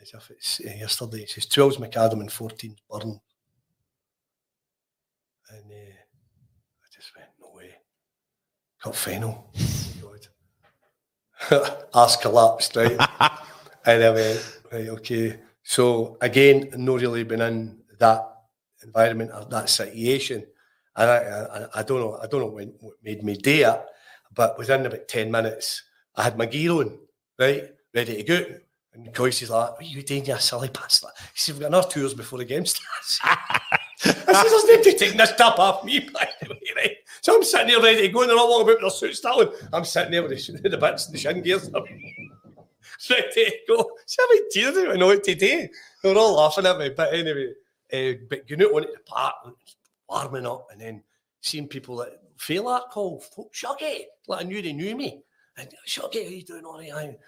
as if it's uh, yesterday. It says 12's McAdam and 14's Burn. And uh, I just went, no way. Cup final. God. <laughs> <laughs> Ass collapsed, right? <laughs> and I went, right, okay. So again, not really been in that environment that situation. And I, I, I don't know, I don't know what made me do it, but within about 10 minutes, I had my gear on, right? Ready to go. And Coyce is like, what are you doing, you silly bastard? He said, we've got two hours before the game starts. <laughs> I said, there's nobody taking this top off me, by the way, right? So I'm sitting there ready to go, and they're all walking about with their suits still. I'm sitting there with the, <laughs> the bits and the shin gears. <laughs> ready to go. So I tears, I know what to do. They were all laughing at me, but anyway, uh, but going out onto the park, warming up, and then seeing people that feel that call, Shuggy, like I knew they knew me. And Shuggy, how you doing? All right,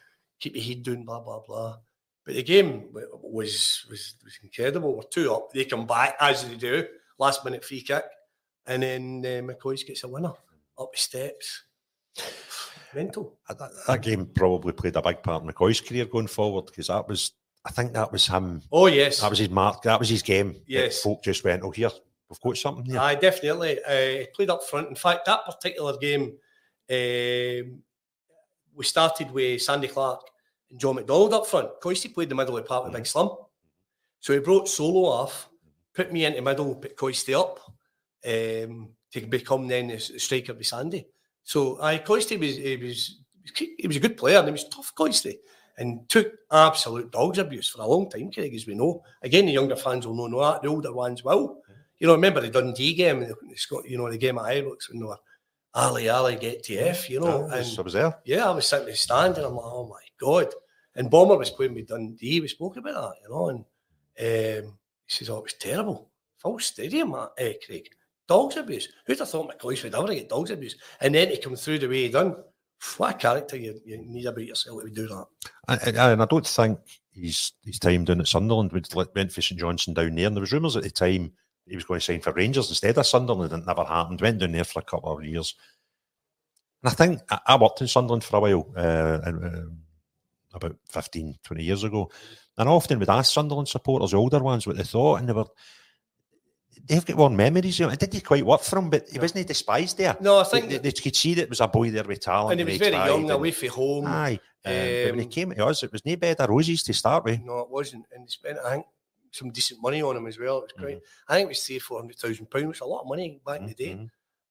keep your head down, blah, blah, blah. But the game was was was incredible. We're two up. They come back as they do. Last minute free kick, and then uh, McCoist gets a winner up the steps. Mental. That, that, game probably played a big part in McCoist's career going forward because that was, I think that was him. Oh yes, that was his mark. That was his game. Yes, folk just went, "Oh here, we've got something here." I definitely uh, played up front. In fact, that particular game, um, we started with Sandy Clark and John McDonald up front. Coisty played the middle of the park with mm-hmm. Big Slum. So he brought Solo off, put me into middle, put Coisty up um, to become then the striker with Sandy. So I Coisty was he was he was a good player and he was tough Coisty and took absolute dogs abuse for a long time, Craig, as we know. Again, the younger fans will know that, the older ones will. You know, remember the Dundee game, you know, the game at Ibrox when they were Ali Ali get TF, you know. I was, and, I was there. Yeah, I was sitting in the stand and I'm like, oh my God. And Bomber was playing with Dundee. We spoke about that, you know. And um, he says, oh, it was terrible. Full stadium, uh, eh, Craig. Dogs abuse. Who'd have thought McCoist would ever get dogs abuse? And then to come through the way he done. What a character you, you need about yourself to do that. And, and I don't think his his time down at Sunderland would went for St Johnson down there. And there was rumours at the time he was going to sign for Rangers instead of Sunderland. It never happened. Went down there for a couple of years. And I think I, I worked in Sunderland for a while, uh, uh, about 15, 20 years ago. And I often would ask Sunderland supporters, the older ones, what they thought, and they were they've got warm memories. You know, it didn't quite work for him, but he no. wasn't despised there. No, I think they, they, they, could see that it was a boy there with talent. And he was very young, and, away from home. Aye, um, but when he um, came to us, it was no bed of roses to start with. No, it wasn't, and he spent, I think, some decent money on him as well. It was great. Mm-hmm. I think it was three, four hundred thousand pounds, which was a lot of money back mm-hmm. in the day. Mm-hmm.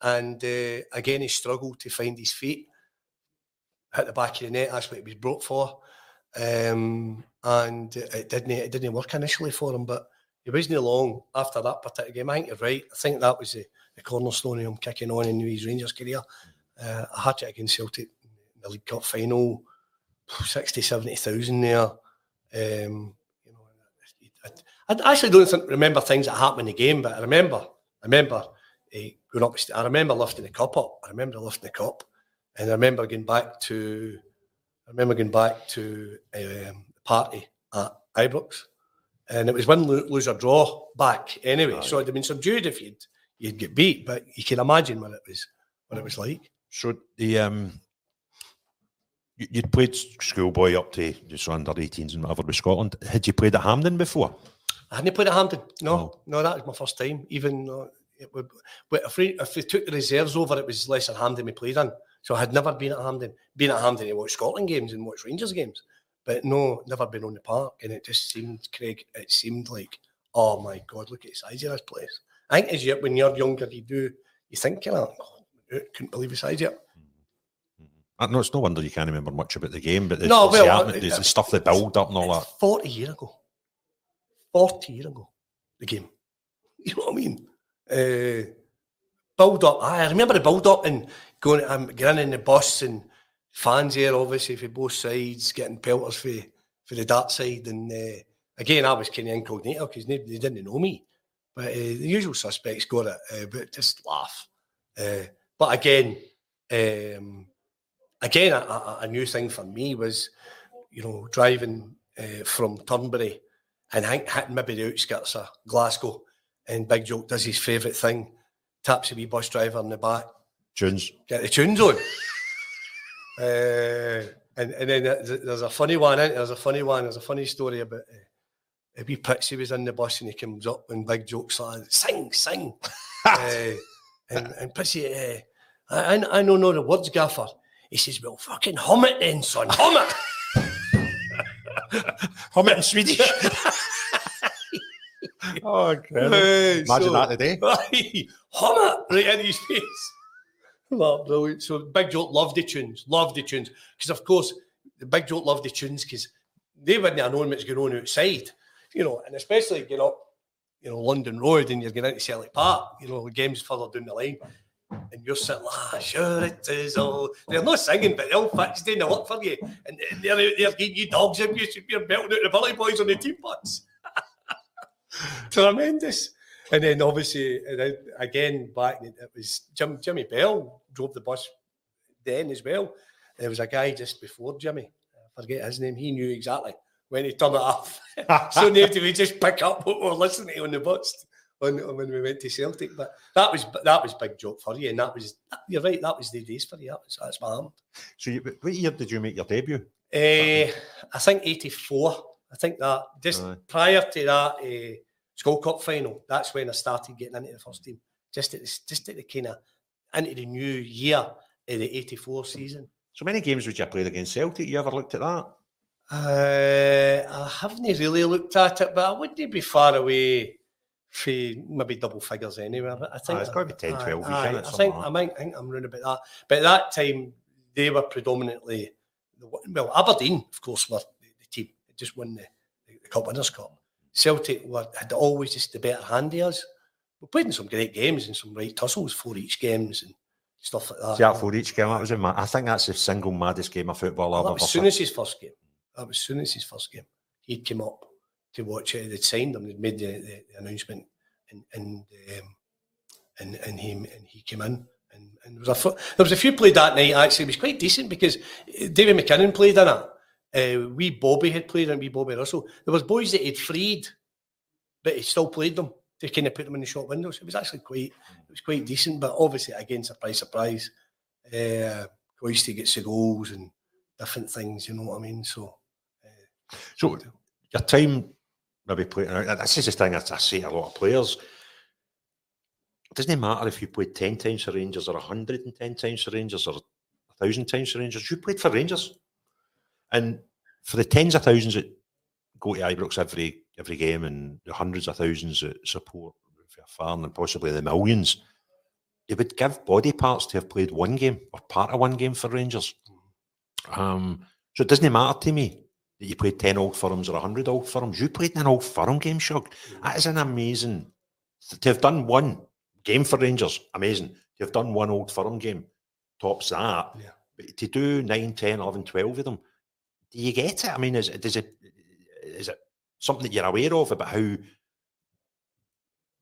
And uh, again, he struggled to find his feet. Hit the back of the net. That's what he was brought for. Um, and it didn't it didn't work initially for him, but he wasn't long after that particular game. I think you're right. I think that was the, the cornerstone of him kicking on in his Rangers career. Uh, a hat trick against Celtic in the League Cup final, 60, 70,000 there. Um, you know, I, I, actually don't think, remember things that happened in the game, but I remember, I remember uh, going up. I remember lifting the cup up. I remember lifting the cup, and I remember going back to I remember going back to um, the party at Ibrox, and it was win, lose or draw back anyway. Oh, so it'd have been subdued if you'd you'd get beat, but you can imagine what it was what it was like. So the um, you'd played schoolboy up to just under 18s and whatever with Scotland. Had you played at Hampden before? I hadn't played at Hampden. No, oh. no, that was my first time. Even uh, would, if we if we took the reserves over, it was less than Hampden we played in. So I had never been at Hampden. Been at Hampden to watch Scotland games and watch Rangers games, but no, never been on the park. And it just seemed, Craig, it seemed like, oh my God, look at the size of this place. I think as you when you're younger, you do you think you know, oh, I couldn't believe the size of it. Mm-hmm. No, it's no wonder you can't remember much about the game, but the, no, well, the, the stuff they build up and all that. Forty years ago, forty years ago, the game. <laughs> You know what I mean? Uh, build up. I remember the build up and going, I'm getting in the bus and fans here, obviously, for both sides, getting pelters for, for the dark side. And uh, again, I was kind of incognito because they, they, didn't know me. But uh, the usual suspects got it, uh, but just laugh. Uh, but again, um, again, a, a, new thing for me was, you know, driving uh, from Turnberry and hitting maybe the outskirts of Glasgow. And Big Jock does his favourite thing, taps a wee bus driver in the back Tunes. Get the tunes on. Uh, and and then there's a funny one. There's a funny one. There's a funny story about. Uh, a wee Pixie was in the bus and he comes up and big Jock's like sing, sing. uh, <laughs> and and Pixie, uh, I, I don't know the words, Gaffer. He says, Well, fucking hum it then, son, hum it. <laughs> hum it in Swedish. <laughs> oh, incredible. Imagine so, that today. hum it right in his face. Well, brilliant. So Big Jock loved the tunes, loved the tunes. Because, of course, the Big Jock loved the tunes because they wouldn't have known what's going on outside you know, and especially getting up, you know, London Road and you're going into Celtic Park, you know, the game's further down the line. And you're sitting ah, sure it is all. They're not singing, but they'll fix doing the work for you. And they're out there getting you dogs you, you're belting out the Billy Boys on the team butts. <laughs> Tremendous. And then obviously, and then again, back it was Jim, Jimmy Bell drove the bus then as well. There was a guy just before Jimmy, I forget his name, he knew exactly when he turned it off. <laughs> so maybe we just pick up what we're listening to on the bus when, when we went to Celtic. But that was that was big Jock for you, and that was you're right. That was the days for you. That was, that's my arm. So, you, what year did you make your debut? Uh, I think '84. I think that just prior to that uh, Skol Cup final, that's when I started getting into the first team. Just at the, just at the kind of into the new year of the '84 season. So many games would you have played against Celtic? You ever looked at that? Uh, I haven't really looked at it, but I wouldn't be far away for maybe double figures anyway. But I think ah, it's got to be 10, 12 I, I, I think I might think I'm running about that. But at that time, they were predominantly well Aberdeen, of course, were the, the team. Just won the, the, the Cup Winners' Cup. Celtic were had always just the better hand of us. We played in some great games and some right tussles for each games and stuff like that. Yeah, for each game, that was it. I think that's the single maddest game of football well, I've ever. As soon as his first game. That was Souness's first game. He'd come up to watch it. They'd signed him. They'd made the, the, the announcement, and and um, and and he and he came in. And, and there was a there was a few played that night. Actually, it was quite decent because uh, David McKinnon played in it. Uh, wee Bobby had played and we Bobby Russell. There was boys that he'd freed, but he still played them to kind of put them in the shop windows. It was actually quite it was quite decent. But obviously, again, surprise, surprise, uh, to get the goals and different things. You know what I mean? So so your time maybe playing this is the thing I, I to a lot of players. It doesn't matter if you played 10 times for Rangers or 110 times for Rangers or 1,000 times for Rangers, you played for Rangers. And for the tens of thousands that go to Ibrox every every game and the hundreds of thousands that support Farn and possibly the millions, they would give body parts to have played one game or part of one game for Rangers. Um, so it doesn't matter to me that you played 10 old firms or 100 old firms. You played in an old firm game, Shug. That is an amazing. To have done one game for Rangers, amazing. To have done one old firm game, tops that. Yeah. But to do 9, 10, 11, 12 of them, do you get it? I mean, is, is, it, is it something that you're aware of about how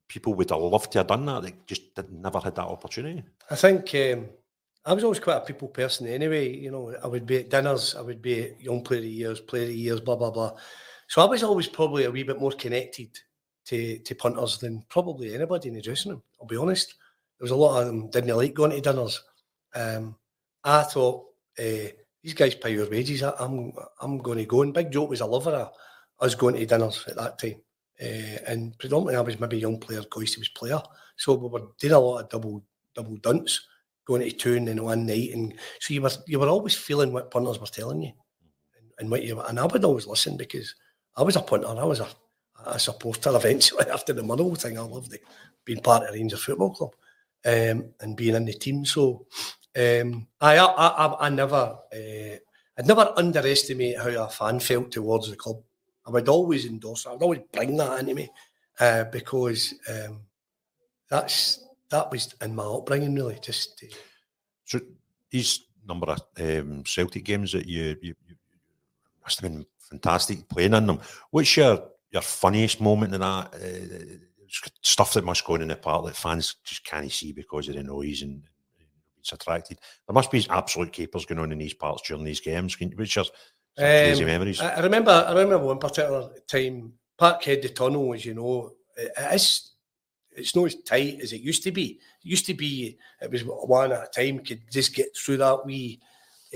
people would have loved to have done that, They just never had that opportunity? I think. Um I was always quite a people person anyway. You know, I would be at dinners, I would be at young player of the years, player of the years, blah blah blah. So I was always probably a wee bit more connected to to punters than probably anybody in the dressing room. I'll be honest. There was a lot of them didn't like going to dinners. Um, I thought uh, these guys pay your wages. I, am I'm, I'm going to go. And Big Joe was a lover of us going to dinners at that time. Uh, and predominantly I was maybe a young player, Coisty was player. So we were doing a lot of double double dunts going to tune in one night, and so you were you were always feeling what punters were telling you, and, and what you and I would always listen because I was a punter, I was a, a supporter eventually <laughs> after the Motherwell thing. I loved it, being part of Rangers Football Club, um, and being in the team. So um, I, I, I I never uh, I'd never underestimate how a fan felt towards the club. I would always endorse. I would always bring that into me uh, because um, that's that was in my upbringing, really. Just so these number of um, Celtic games that you, you, you must have been fantastic playing in them. What's your your funniest moment in that? Uh, stuff that must go in the park that fans just can't see because of the noise and, it's attracted. There must be absolute capers going on in these parts during these games. Which are um, crazy memories. I, remember. I remember one particular time. Parkhead, the tunnel, as you know, it is it's not as tight as it used to be. It used to be it was one at a time could just get through that wee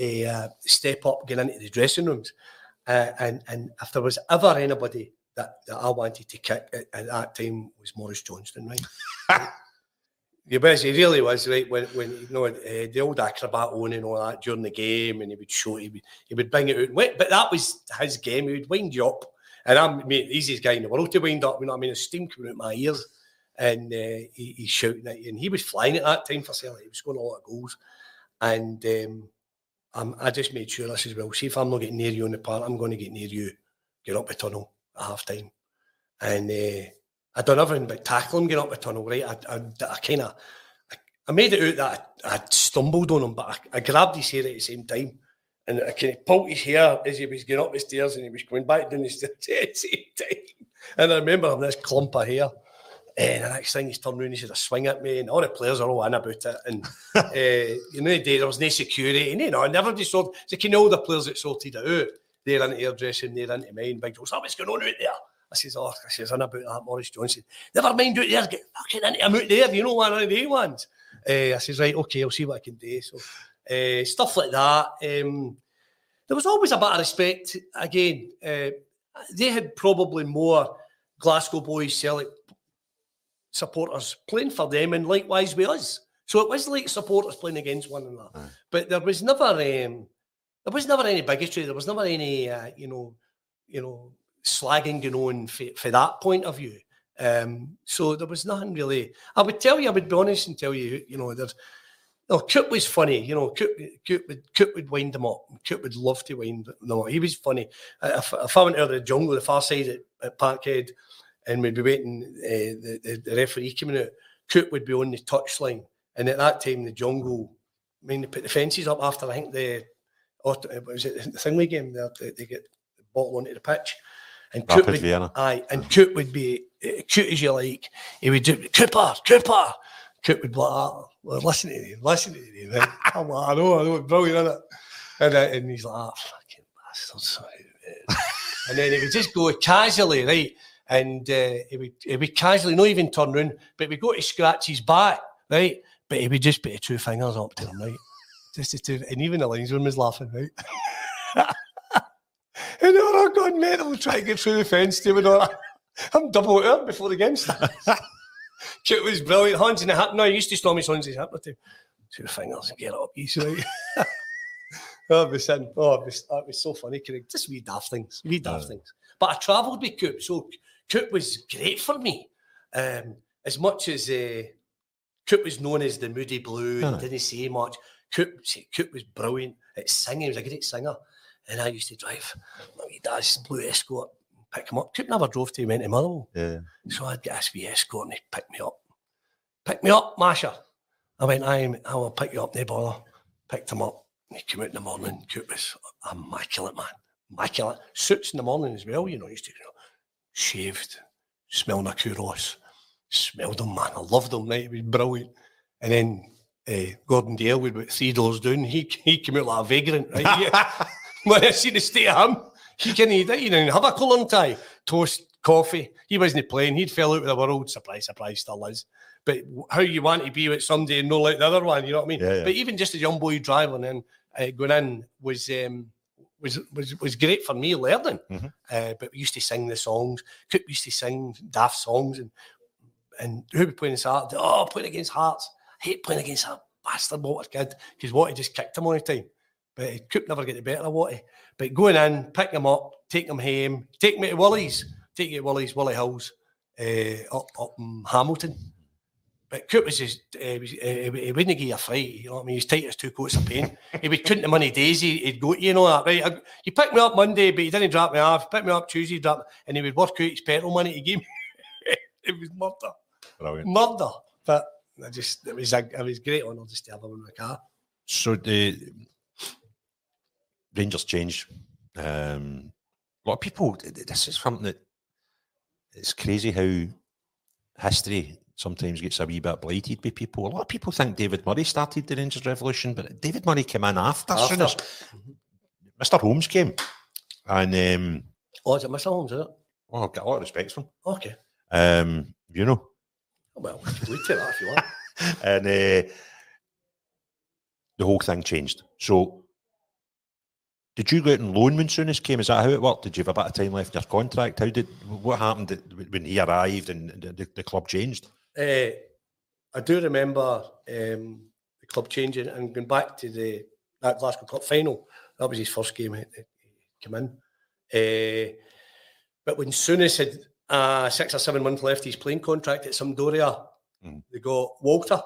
uh, step up, get into the dressing rooms. Uh, and and if there was ever anybody that, that I wanted to kick at, at that time was Maurice Johnston, right? <laughs> The best he really was right when when you know uh, the old acrobat on and all that during the game, and he would show he would, he would bring it out. But that was his game. He would wind you up, and I'm the easiest guy in the world to wind up. You know I mean? Steam coming out my ears, and uh, he, he's shouting at you, and he was flying at that time for Celtic. He was scoring a lot of goals, and um, um, I just made sure I says, well, see if I'm not getting near you on the part, I'm going to get near you. Get up the tunnel at half time, and. Uh, I done everything but tackling, getting up the tunnel, right? I, I, I kind of, I, I, made it out that I, I stumbled on him, but I, grabbed his hair at the same time. And I kind of pulled his hair as he was getting up the stairs and he was going back down the stairs <laughs> at the same time. And I remember having this clump of hair. And the next thing he's turned around, he said, a swing at me, and all the players are all in about it. And uh, <laughs> you know, day there was no security, and you know, I never just sort. So, you know, all the players that sorted it out, they're in into hairdressing, they're into mine. Big Joe, what's going on out there? I says, oh, I says, I'm about that, Maurice Johnston. Never mind out there, get fucking into him out there, you know, one of the ones. Uh, I says, right, okay, I'll see what I can do. So, uh, stuff like that. Um, there was always a bit of respect. Again, uh, they had probably more Glasgow boys, Celtic supporters playing for them, and likewise with us. So it was like supporters playing against one another. Aye. But there was never, um, there was never any bigotry. There was never any, uh, you know, you know, slagging going on for, that point of view. Um, so there was nothing really. I would tell you, I would be honest and tell you, you know, there's. No, Coop was funny. You know, Coop, Coop, would, Coop would wind him up. Coop would love to wind. No, he was funny. If, if I went out of the jungle, the far side at, at Parkhead, and we'd be waiting, uh, the, the, referee coming out, Coop would be on the touchline. And at that time, the jungle, I mean, they put the fences up after, I think, the, was it the Thingley game, they, they get the ball onto the pitch. And Coop would, aye, and Coop would be cute as you like. He would do Cooper, Cooper. Coop would be like, oh, well, listen to him, listen to him. Right? I'm like, I know, I know, brilliant, isn't it? And, uh, and he's like, oh, fucking bastards. <laughs> and then he would just go casually, right? And uh, he, would, he would casually, not even turn round, but we go to scratch his back, right? But he would just put two fingers up to him, right? Just to two, and even the linesman was laughing, right? <laughs> And they were all going mental trying to get through the fence. They were I'm double out before the game starts. <laughs> it was brilliant. Hans in the hip. No, I used to storm his Hans in the hip with him. Two fingers and get up, easy. <laughs> oh, it was, oh, was, it was so funny. Just wee daft things, wee daft yeah. things. But I travelled with Coop, so Coop was great for me. Um, as much as uh, Coop was known as the Moody Blue and didn't say much, Coop, Coop was brilliant at singing. He was a great singer. And I used to drive my dad's blue escort, pick him up. Could never drove to him into Motherwell. Yeah. So I'd get a wee escort and he'd pick me up. Pick me up, Masha. I went, I, I will pick you up, no bother. Picked him up. He came out in the morning. Coop was immaculate, man. Immaculate. Suits in the morning as well, you know. Used to, you know, shaved, smelling a Kouros. Smelled them, man. I loved them, right? It was brilliant. And then uh, Gordon Dalziel would be three doors down. He he came out like a vagrant, right? <laughs> <laughs> I see the state of him, he can eat it, you know, have a colour tie, toast, coffee. He wasn't playing, he'd fell out of the world. Surprise, surprise, still is. But how you want to be with somebody and not like the other one, you know what I mean? Yeah, yeah. But even just a young boy driving in, uh, going in was um, was was was great for me learning. Mm-hmm. Uh, but we used to sing the songs. Coop used to sing daft songs, and and who be playing this? Oh, playing against Hearts. I hate playing against that bastard Walter Kidd because what he just kicked him all the time but he could never get the better of Watty. But going in, pick him up, take him home, take me to Willie's, take you to Willie's, Willie Hills, uh, up, up in Hamilton. But Coop was just, uh, uh, he wouldn't give you a fight, you know what I mean? He's tight as two coats of paint. he would couldn't the money days, he'd go to you, know that, right? I, he picked me up Monday, but he didn't drop me off. Picked me up Tuesday, drop, and he would work out his petrol money to give me. <laughs> it was murder. Brilliant. Murder. But I just, it was, a, it was great honour just to have him in my car. So the Rangers change. Um, a lot of people. This is something that it's crazy how history sometimes gets a wee bit blighted by people. A lot of people think David Murray started the Rangers revolution, but David Murray came in after. after. Soon as Mr. Holmes came, and um, oh, is it Mr. Holmes? Is it? Well, I've got a lot of respect for him. Okay. Um, you know. Well, we take that if you want. <laughs> and uh, the whole thing changed. So Did you go out and loan when Souness came? Is that how it worked? Did you have a bit of time left in your contract? How did what happened when he arrived and the, the club changed? Uh, I do remember um, the club changing and going back to the that Glasgow Cup final. That was his first game. He, came in. Uh, but when Souness had uh, six or seven months left his playing contract at Sampdoria, mm. they got Walter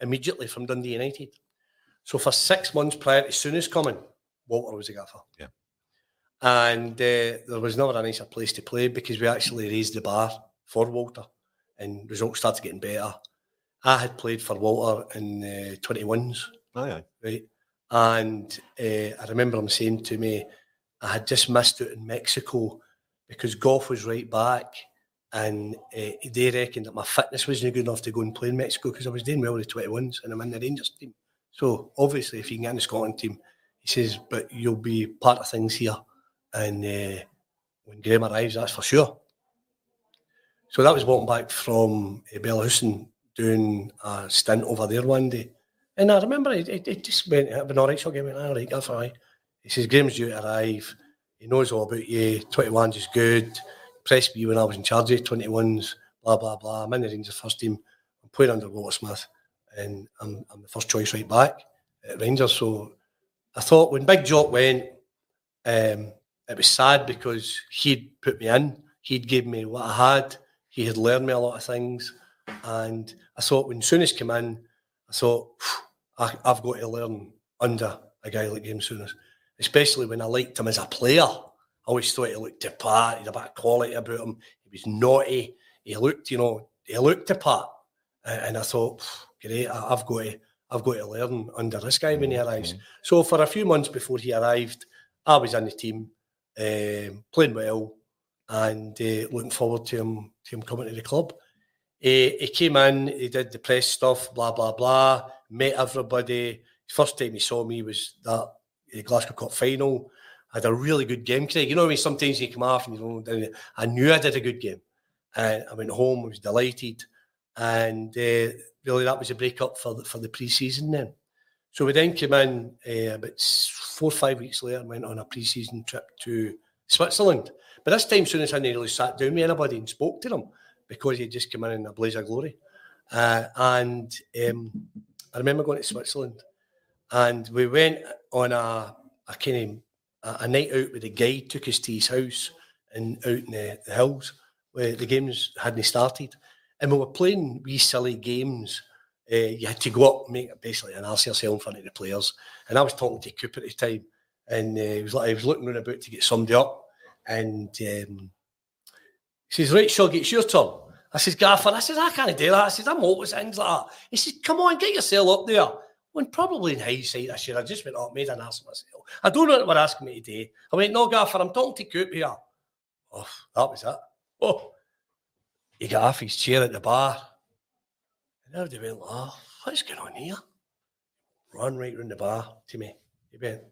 immediately from Dundee United. So for six months prior to Souness coming, Walter was a gaffer. Yeah. And uh, there was never a nicer place to play because we actually raised the bar for Walter and results started getting better. I had played for Walter in uh, 21s. Oh, yeah. Right. And uh, I remember him saying to me, I had just missed out in Mexico because Gough was right back and uh, they reckoned that my fitness wasn't good enough to go and play in Mexico because I was doing well with the 21s and I'm in the Rangers team. So obviously, if you can get in the Scotland team, says, but you'll be part of things here. And uh, when Graeme arrives, that's for sure. So that was walking back from uh, Bellahouston doing a stint over there one day. And I remember it, it, it just went, it been all right, so I gave me all right, that's all right. He says, Graeme's due to arrive. He knows all about you. 21's is good. Pressed me when I was in charge of 21s, blah, blah, blah. I'm in the Rangers first team. I'm playing under Walter Smith and I'm, I'm the first choice right back at Rangers. So I thought when Big Jock went, um, it was sad because he'd put me in. He'd give me what I had. He had learned me a lot of things. And I thought when Souness came in, I thought, I, have got to learn under a guy like Graeme Souness, especially when I liked him as a player. I always thought he looked the part, he had a bit of quality about him. He was naughty. He looked, you know, he looked the part. And I thought, great, I've got to, I've got to learn under this guy when he arrives. Mm-hmm. So for a few months before he arrived, I was in the team, um, playing well, and uh, looking forward to him to him coming to the club. He, he came in, he did the press stuff, blah blah blah. Met everybody. First time he saw me was that uh, Glasgow Cup final. I had a really good game, Craig. You know, I mean, sometimes you come off and you know, I knew I did a good game, and I went home. I was delighted, and uh, really that was a break up for the, for the pre-season then. So we then came in uh, about four or five weeks later and went on a pre-season trip to Switzerland. But this time, soon as I nearly sat down with anybody and spoke to them because he had just come in in a blaze of glory. Uh, and um, I remember going to Switzerland and we went on a, a kind of a, night out with a guide, took us to his house and out in the, the hills where the games hadn't started. And we were playing wee silly games. Uh, you had to go up make basically an yourself in front of the players. And I was talking to Cooper at the time, and uh, he was like, I was looking around about to get somebody up, and um, he says, "Right, Shug, it's your turn." I says, "Gaffer," I says, "I can't do that." I says, "I'm always things like that." He says, "Come on, get yourself up there." When probably in hindsight, I should have just went up, made an ass of myself. I don't know what they were asking me today. I went, "No, Gaffer, I'm talking to Coop here." Oh, that was it. Oh, he got off his chair at the bar. And everybody went, oh, what's going on here? Run right round the bar to me. He went,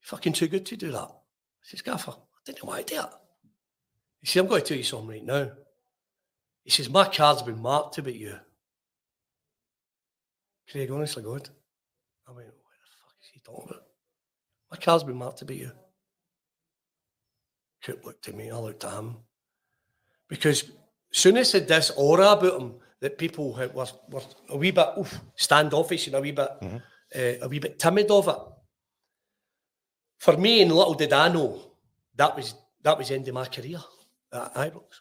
fucking too good to do that. I says, Gaffer, I didn't want to do it. He said, I'm going to tell you something right now. He says, My card's been marked about you. Craig, honestly, God. I went, What the fuck is he talking about? My card's been marked to about you. Coop looked at me, I looked at him. Because Souness had this aura about him that people were, were a wee bit oof, standoffish and a wee bit mm-hmm. uh, a wee bit timid of it. For me, and little did I know, that was that was the end of my career at Ibrox.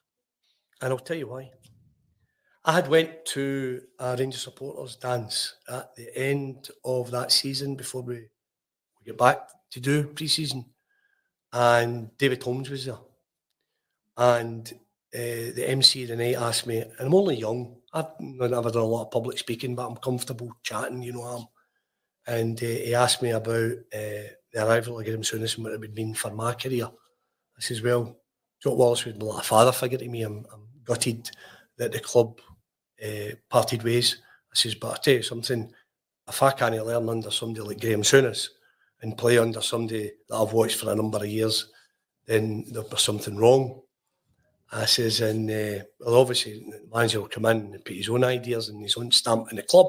And I'll tell you why. I had went to a Rangers supporters dance at the end of that season before we, we get back to do pre-season. And David Holmes was there. And uh, the MC the night asked me, and I'm only young. I've never done a lot of public speaking, but I'm comfortable chatting, you know. I'm, and uh, he asked me about uh, the arrival of Graeme Souness and what it would mean for my career. I says, well, Jock Wallace would be like a father figure to me. I'm, I'm gutted that the club parted ways. I says, but I tell you something, if I can't learn under somebody like Graeme Souness and play under somebody that I've watched for a number of years, then there'll be something wrong. I says, and uh, well, obviously manager will come in and put his own ideas and his own stamp in the club.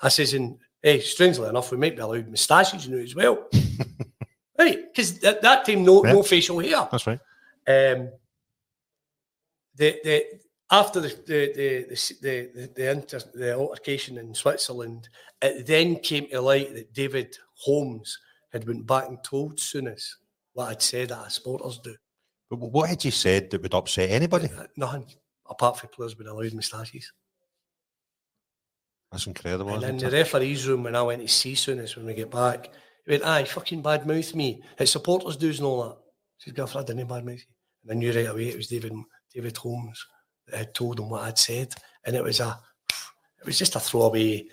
I says, and hey, strangely enough, we might be allowed moustaches, you know, as well. <laughs> right. because at that time no Yeah. no facial hair. That's right. Um, the the after the the the the the, the, inter, the altercation in Switzerland, it then came to light that David Holmes had went back and told Souness what I'd said at supporters do. What had you said that would upset anybody? Uh, Nothing apart from players being allowed moustaches. That's incredible. And in the it? referee's room, when I went to see Souness when we get back, he went, aye, fucking bad mouth me. His supporters do's and all that. Says, Gilford, I didn't bad mouth you. And I knew right away it was David David Holmes that had told him what I'd said. And it was a, it was just a throwaway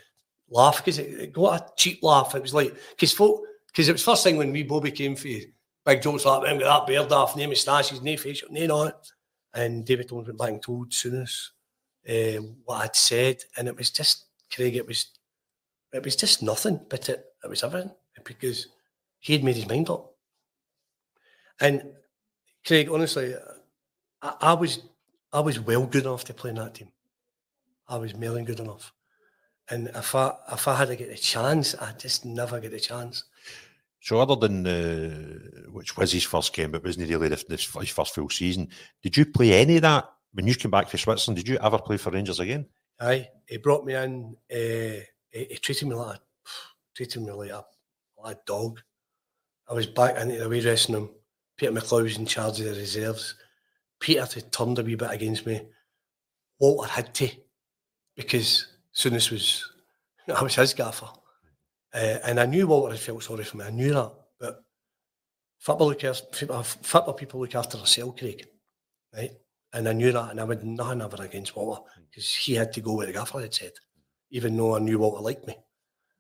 laugh because it, it got a cheap laugh. It was like, because folk, because it was first thing when we Bobby came for you, big Jock's like, "Man, get that beard off, no moustaches, no facial, no not. And David Holmes went back and told Souness um, what I'd said. And it was just, Craig, it was it was just nothing, but it, it was everything because he had made his mind up. And Craig, honestly, I, I was I was well good enough to play in that team. I was than good enough. And if I if I had to get a chance, I just never get a chance. So, other than uh, which was his first game, but wasn't really his first full season, did you play any of that when you came back to Switzerland? Did you ever play for Rangers again? Aye, he brought me in. Uh, he, he treated me like <sighs> treated me like a, like a dog. I was back into the away dressing room. Peter McLeod was in charge of the reserves. Peter had turned a wee bit against me. Walter had to, because Souness was, <laughs> I was his gaffer. Uh, and I knew Walter had felt sorry for me. I knew that. But football, look after, football people look after themselves, Craig. Right? And I knew that. And I would nothing ever against Walter because he had to go where the gaffer had said, even though I knew Walter liked me.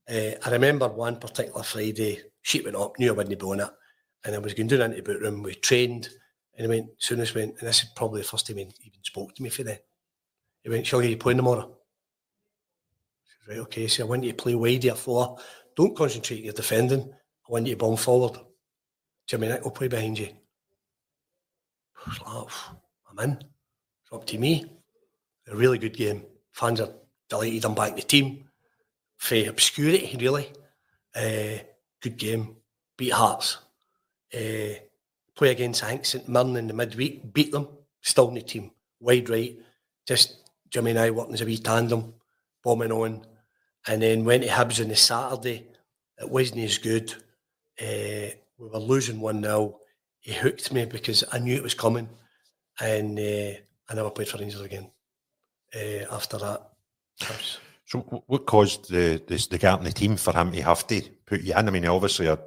Uh, I remember one particular Friday, sheet went up, knew I wouldn't be on it. And I was going down into the boot room. We trained. And he went, Souness went, and this is probably the first time he even spoke to me for then. He went, Shall you playing tomorrow? Right, okay. So I want you to play wide or floor. Don't concentrate on your defending. I want you to bomb forward. Jimmy will play behind you. I was like, "Oh, I'm in. It's up to me. A really good game. Fans are delighted I'm back in the team. For obscurity, really. Uh, good game. Beat Hearts. Uh, play against I think St Mirren in the midweek. Beat them. Still in the team. Wide right. Just Jimmy and I working as a wee tandem. Bombing on. And then went to Hibs on the Saturday. It wasn't as good. Uh, we were losing 1 0. He hooked me because I knew it was coming. And uh, I never played for Rangers again uh, after that. So, what caused the, the the gap in the team for him to have to put you in? I mean, obviously, uh,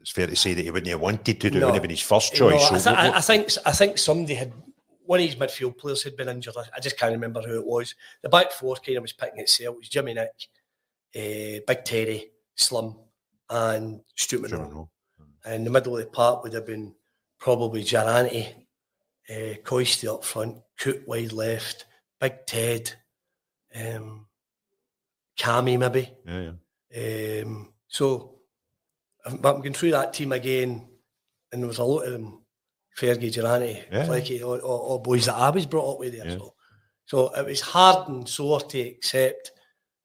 it's fair to say that he wouldn't have wanted to do it. No. It would have been his first No, choice. I, so th- I, what- I think I think somebody had one of his midfield players had been injured. I, I just can't remember who it was. The back four kind of was picking itself. It was Jimmy Nick, uh, Big Terry, Slim, and Stuart Sure, Munro. And the middle of the park would have been probably Durrant, uh, Coisty up front, Coop wide left, Big Ted, um, Cammy maybe. Yeah, yeah. Um, so, I'm, but I'm going through that team again, and there was a lot of them, Fergie, Durrant, Yeah. Flecky, all, all, all boys that I was brought up with there. Yeah. So, so it was hard and sore to accept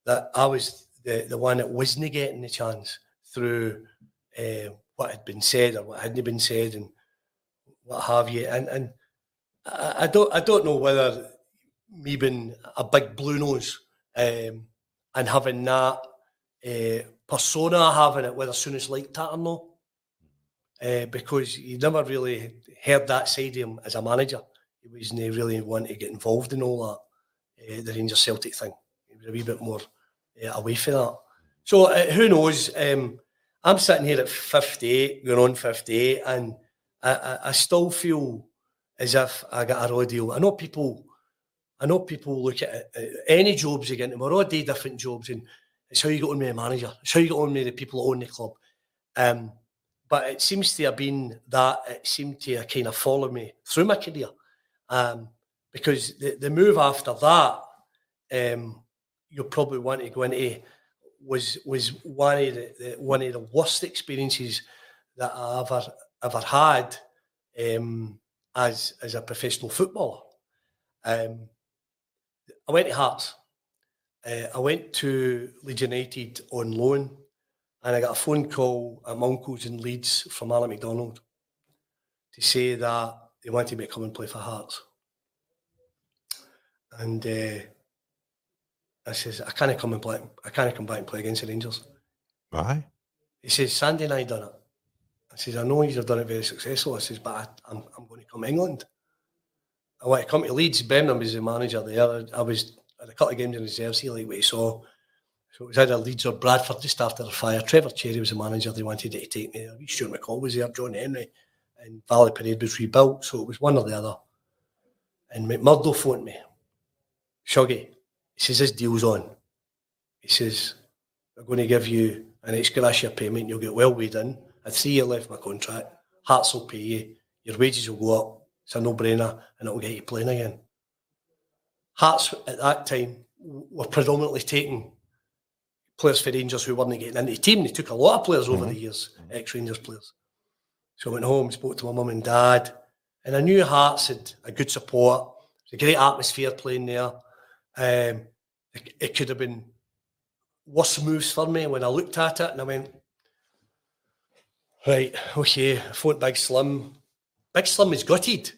that I was the, the one that wasn't getting the chance through uh, what had been said or what hadn't been said and what have you. And and I, I don't I don't know whether me being a big blue nose um, and having that uh, persona having it, whether Souness liked that or not, uh, because you never really heard that side of him as a manager. He wasn't really wanting to get involved in all that, uh, the Rangers Celtic thing. He was a wee bit more uh, away from that. So uh, who knows? Um, I'm sitting here at 58, going on 58, and I, I, I still feel as if I got a raw deal. I know people, I know people look at any jobs get into. We're all day different jobs, and it's how you get on with a manager. It's how you get on with the people that own the club. Um, but it seems to have been that it seemed to have kind of followed me through my career. Um, because the, the move after that, um, you'll probably want to go into was was one of the, the one of the worst experiences that I ever ever had um, as as a professional footballer. Um, I went to Hearts. Uh, I went to Leeds United on loan and I got a phone call at my uncle's in Leeds from Alan McDonald to say that they wanted me to come and play for Hearts. And uh, I says, I can't come and play. I can't come back and play against the Rangers. Why? He says, Sandy and I done it. I says, I know you've done it very successful. I says, but I, am I'm going to come to England. I want to come to Leeds. Bremner was the manager there. I was at a couple of games in reserves here, like what you saw. So it was either Leeds or Bradford just after the fire. Trevor Cherry was the manager. They wanted to take me there. Stuart McCall was there, John Hendrie, and Valley Parade was rebuilt. So it was one or the other. And McMurdo phoned me. Shuggy, he says, this deal's on. He says, we're going to give you an ex gratia payment. You'll get well weighed in. A three year left my contract. Hearts will pay you. Your wages will go up. It's a no brainer and it'll get you playing again. Hearts at that time were predominantly taking players for Rangers who weren't getting into the team. They took a lot of players over mm-hmm. the years, ex Rangers players. So I went home, spoke to my mum and dad, and I knew Hearts had a good support. It's a great atmosphere playing there. Um, it, it could have been worse moves for me when I looked at it and I went, right, okay, I phoned Big Slim. Big Slim is gutted.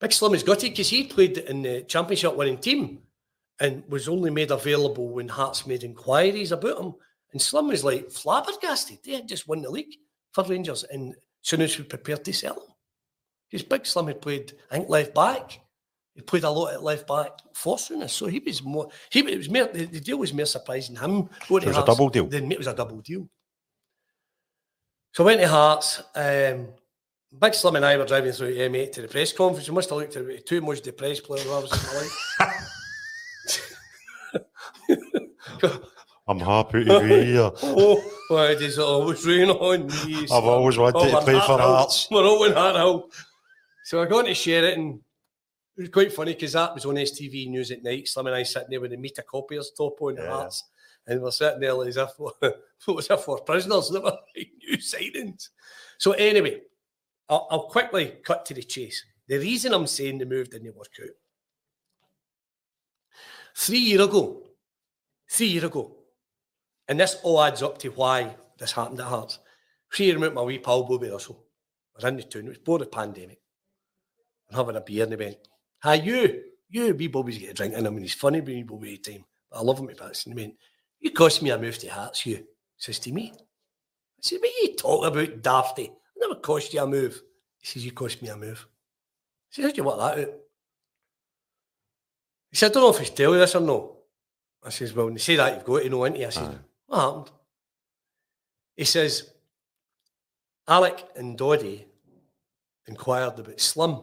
Big Slim is gutted because he played in the championship winning team and was only made available when Hearts made inquiries about him. And Slim was like flabbergasted. They had just won the league for Rangers and Souness we prepared to sell him. Because Big Slim had played, I think, left back he played a lot at left back for Souness, so he was more. He it was more. The, the deal was more surprising him. Going it was a double deal. Then it was a double deal. So I went to Hearts. Um, Big Slim and I were driving through M8 to the press conference. We must have looked at the two most depressed players I was in my life. <laughs> I'm happy to be here. <laughs> oh, why does it always rain on me? I've always wanted oh, to play for Hearts. We're all in Harthill. So I got to Sheraton it was quite funny because that was on STV News at night. Slim and I sitting there with the meter copiers top on yeah. hearts, and we're sitting there as if <laughs> what was if we're prisoners. <laughs> They were like new sightings. So anyway, I'll, I'll quickly cut to the chase. The reason I'm saying the move didn't work out. Three years ago, three years ago, and this all adds up to why this happened at Hearts. Three years ago, my wee pal Bobby Russell was in the town. It was before the pandemic. I'm having a beer, and he went, Hi, you, you, wee Bobby's get a drink in him, and he's funny, wee Bobby time. But I love him at bits. And he went, You cost me a move to Hearts, you. Says to me. I said, What are you talking about, Dafty? I never cost you a move. He says, You cost me a move. I said, How'd you work that out? He said, I don't know if he's tell you this or no. I says, Well, when you say that, you've got to know, into I said, What happened? He says, Alec and Doddy inquired about Slim.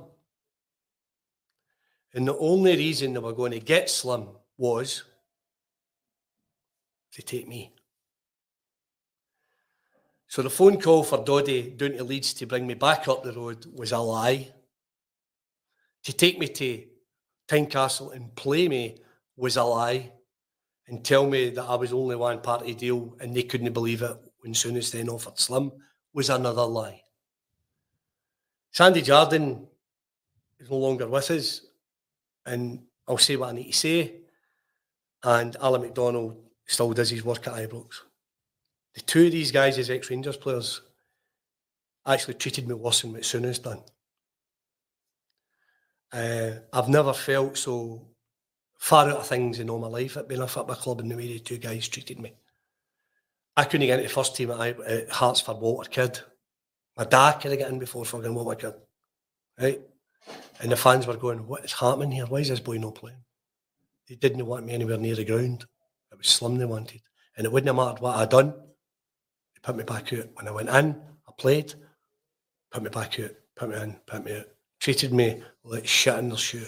And the only reason they were going to get Slim was to take me. So the phone call for Doddy down to Leeds to bring me back up the road was a lie. To take me to Tynecastle and play me was a lie. And tell me that I was only one party deal and they couldn't believe it when Souness then offered Slim was another lie. Sandy Jardine is no longer with us and I'll say what I need to say. And Alan McDonald still does his work at Ibrox. The two of these guys as ex-Rangers players actually treated me worse than Souness done. Uh, I've never felt so far out of things in all my life at being a football club in the way the two guys treated me. I couldn't get into the first team at, at Hearts for Walter Kidd. My dad could have got in before fucking Walter Kidd. Right? And the fans were going, What is happening here? Why is this boy not playing? They didn't want me anywhere near the ground. It was slim they wanted. And it wouldn't have mattered what I'd done. They put me back out. When I went in, I played, put me back out, put me in, put me out. Treated me like shit in their shoe.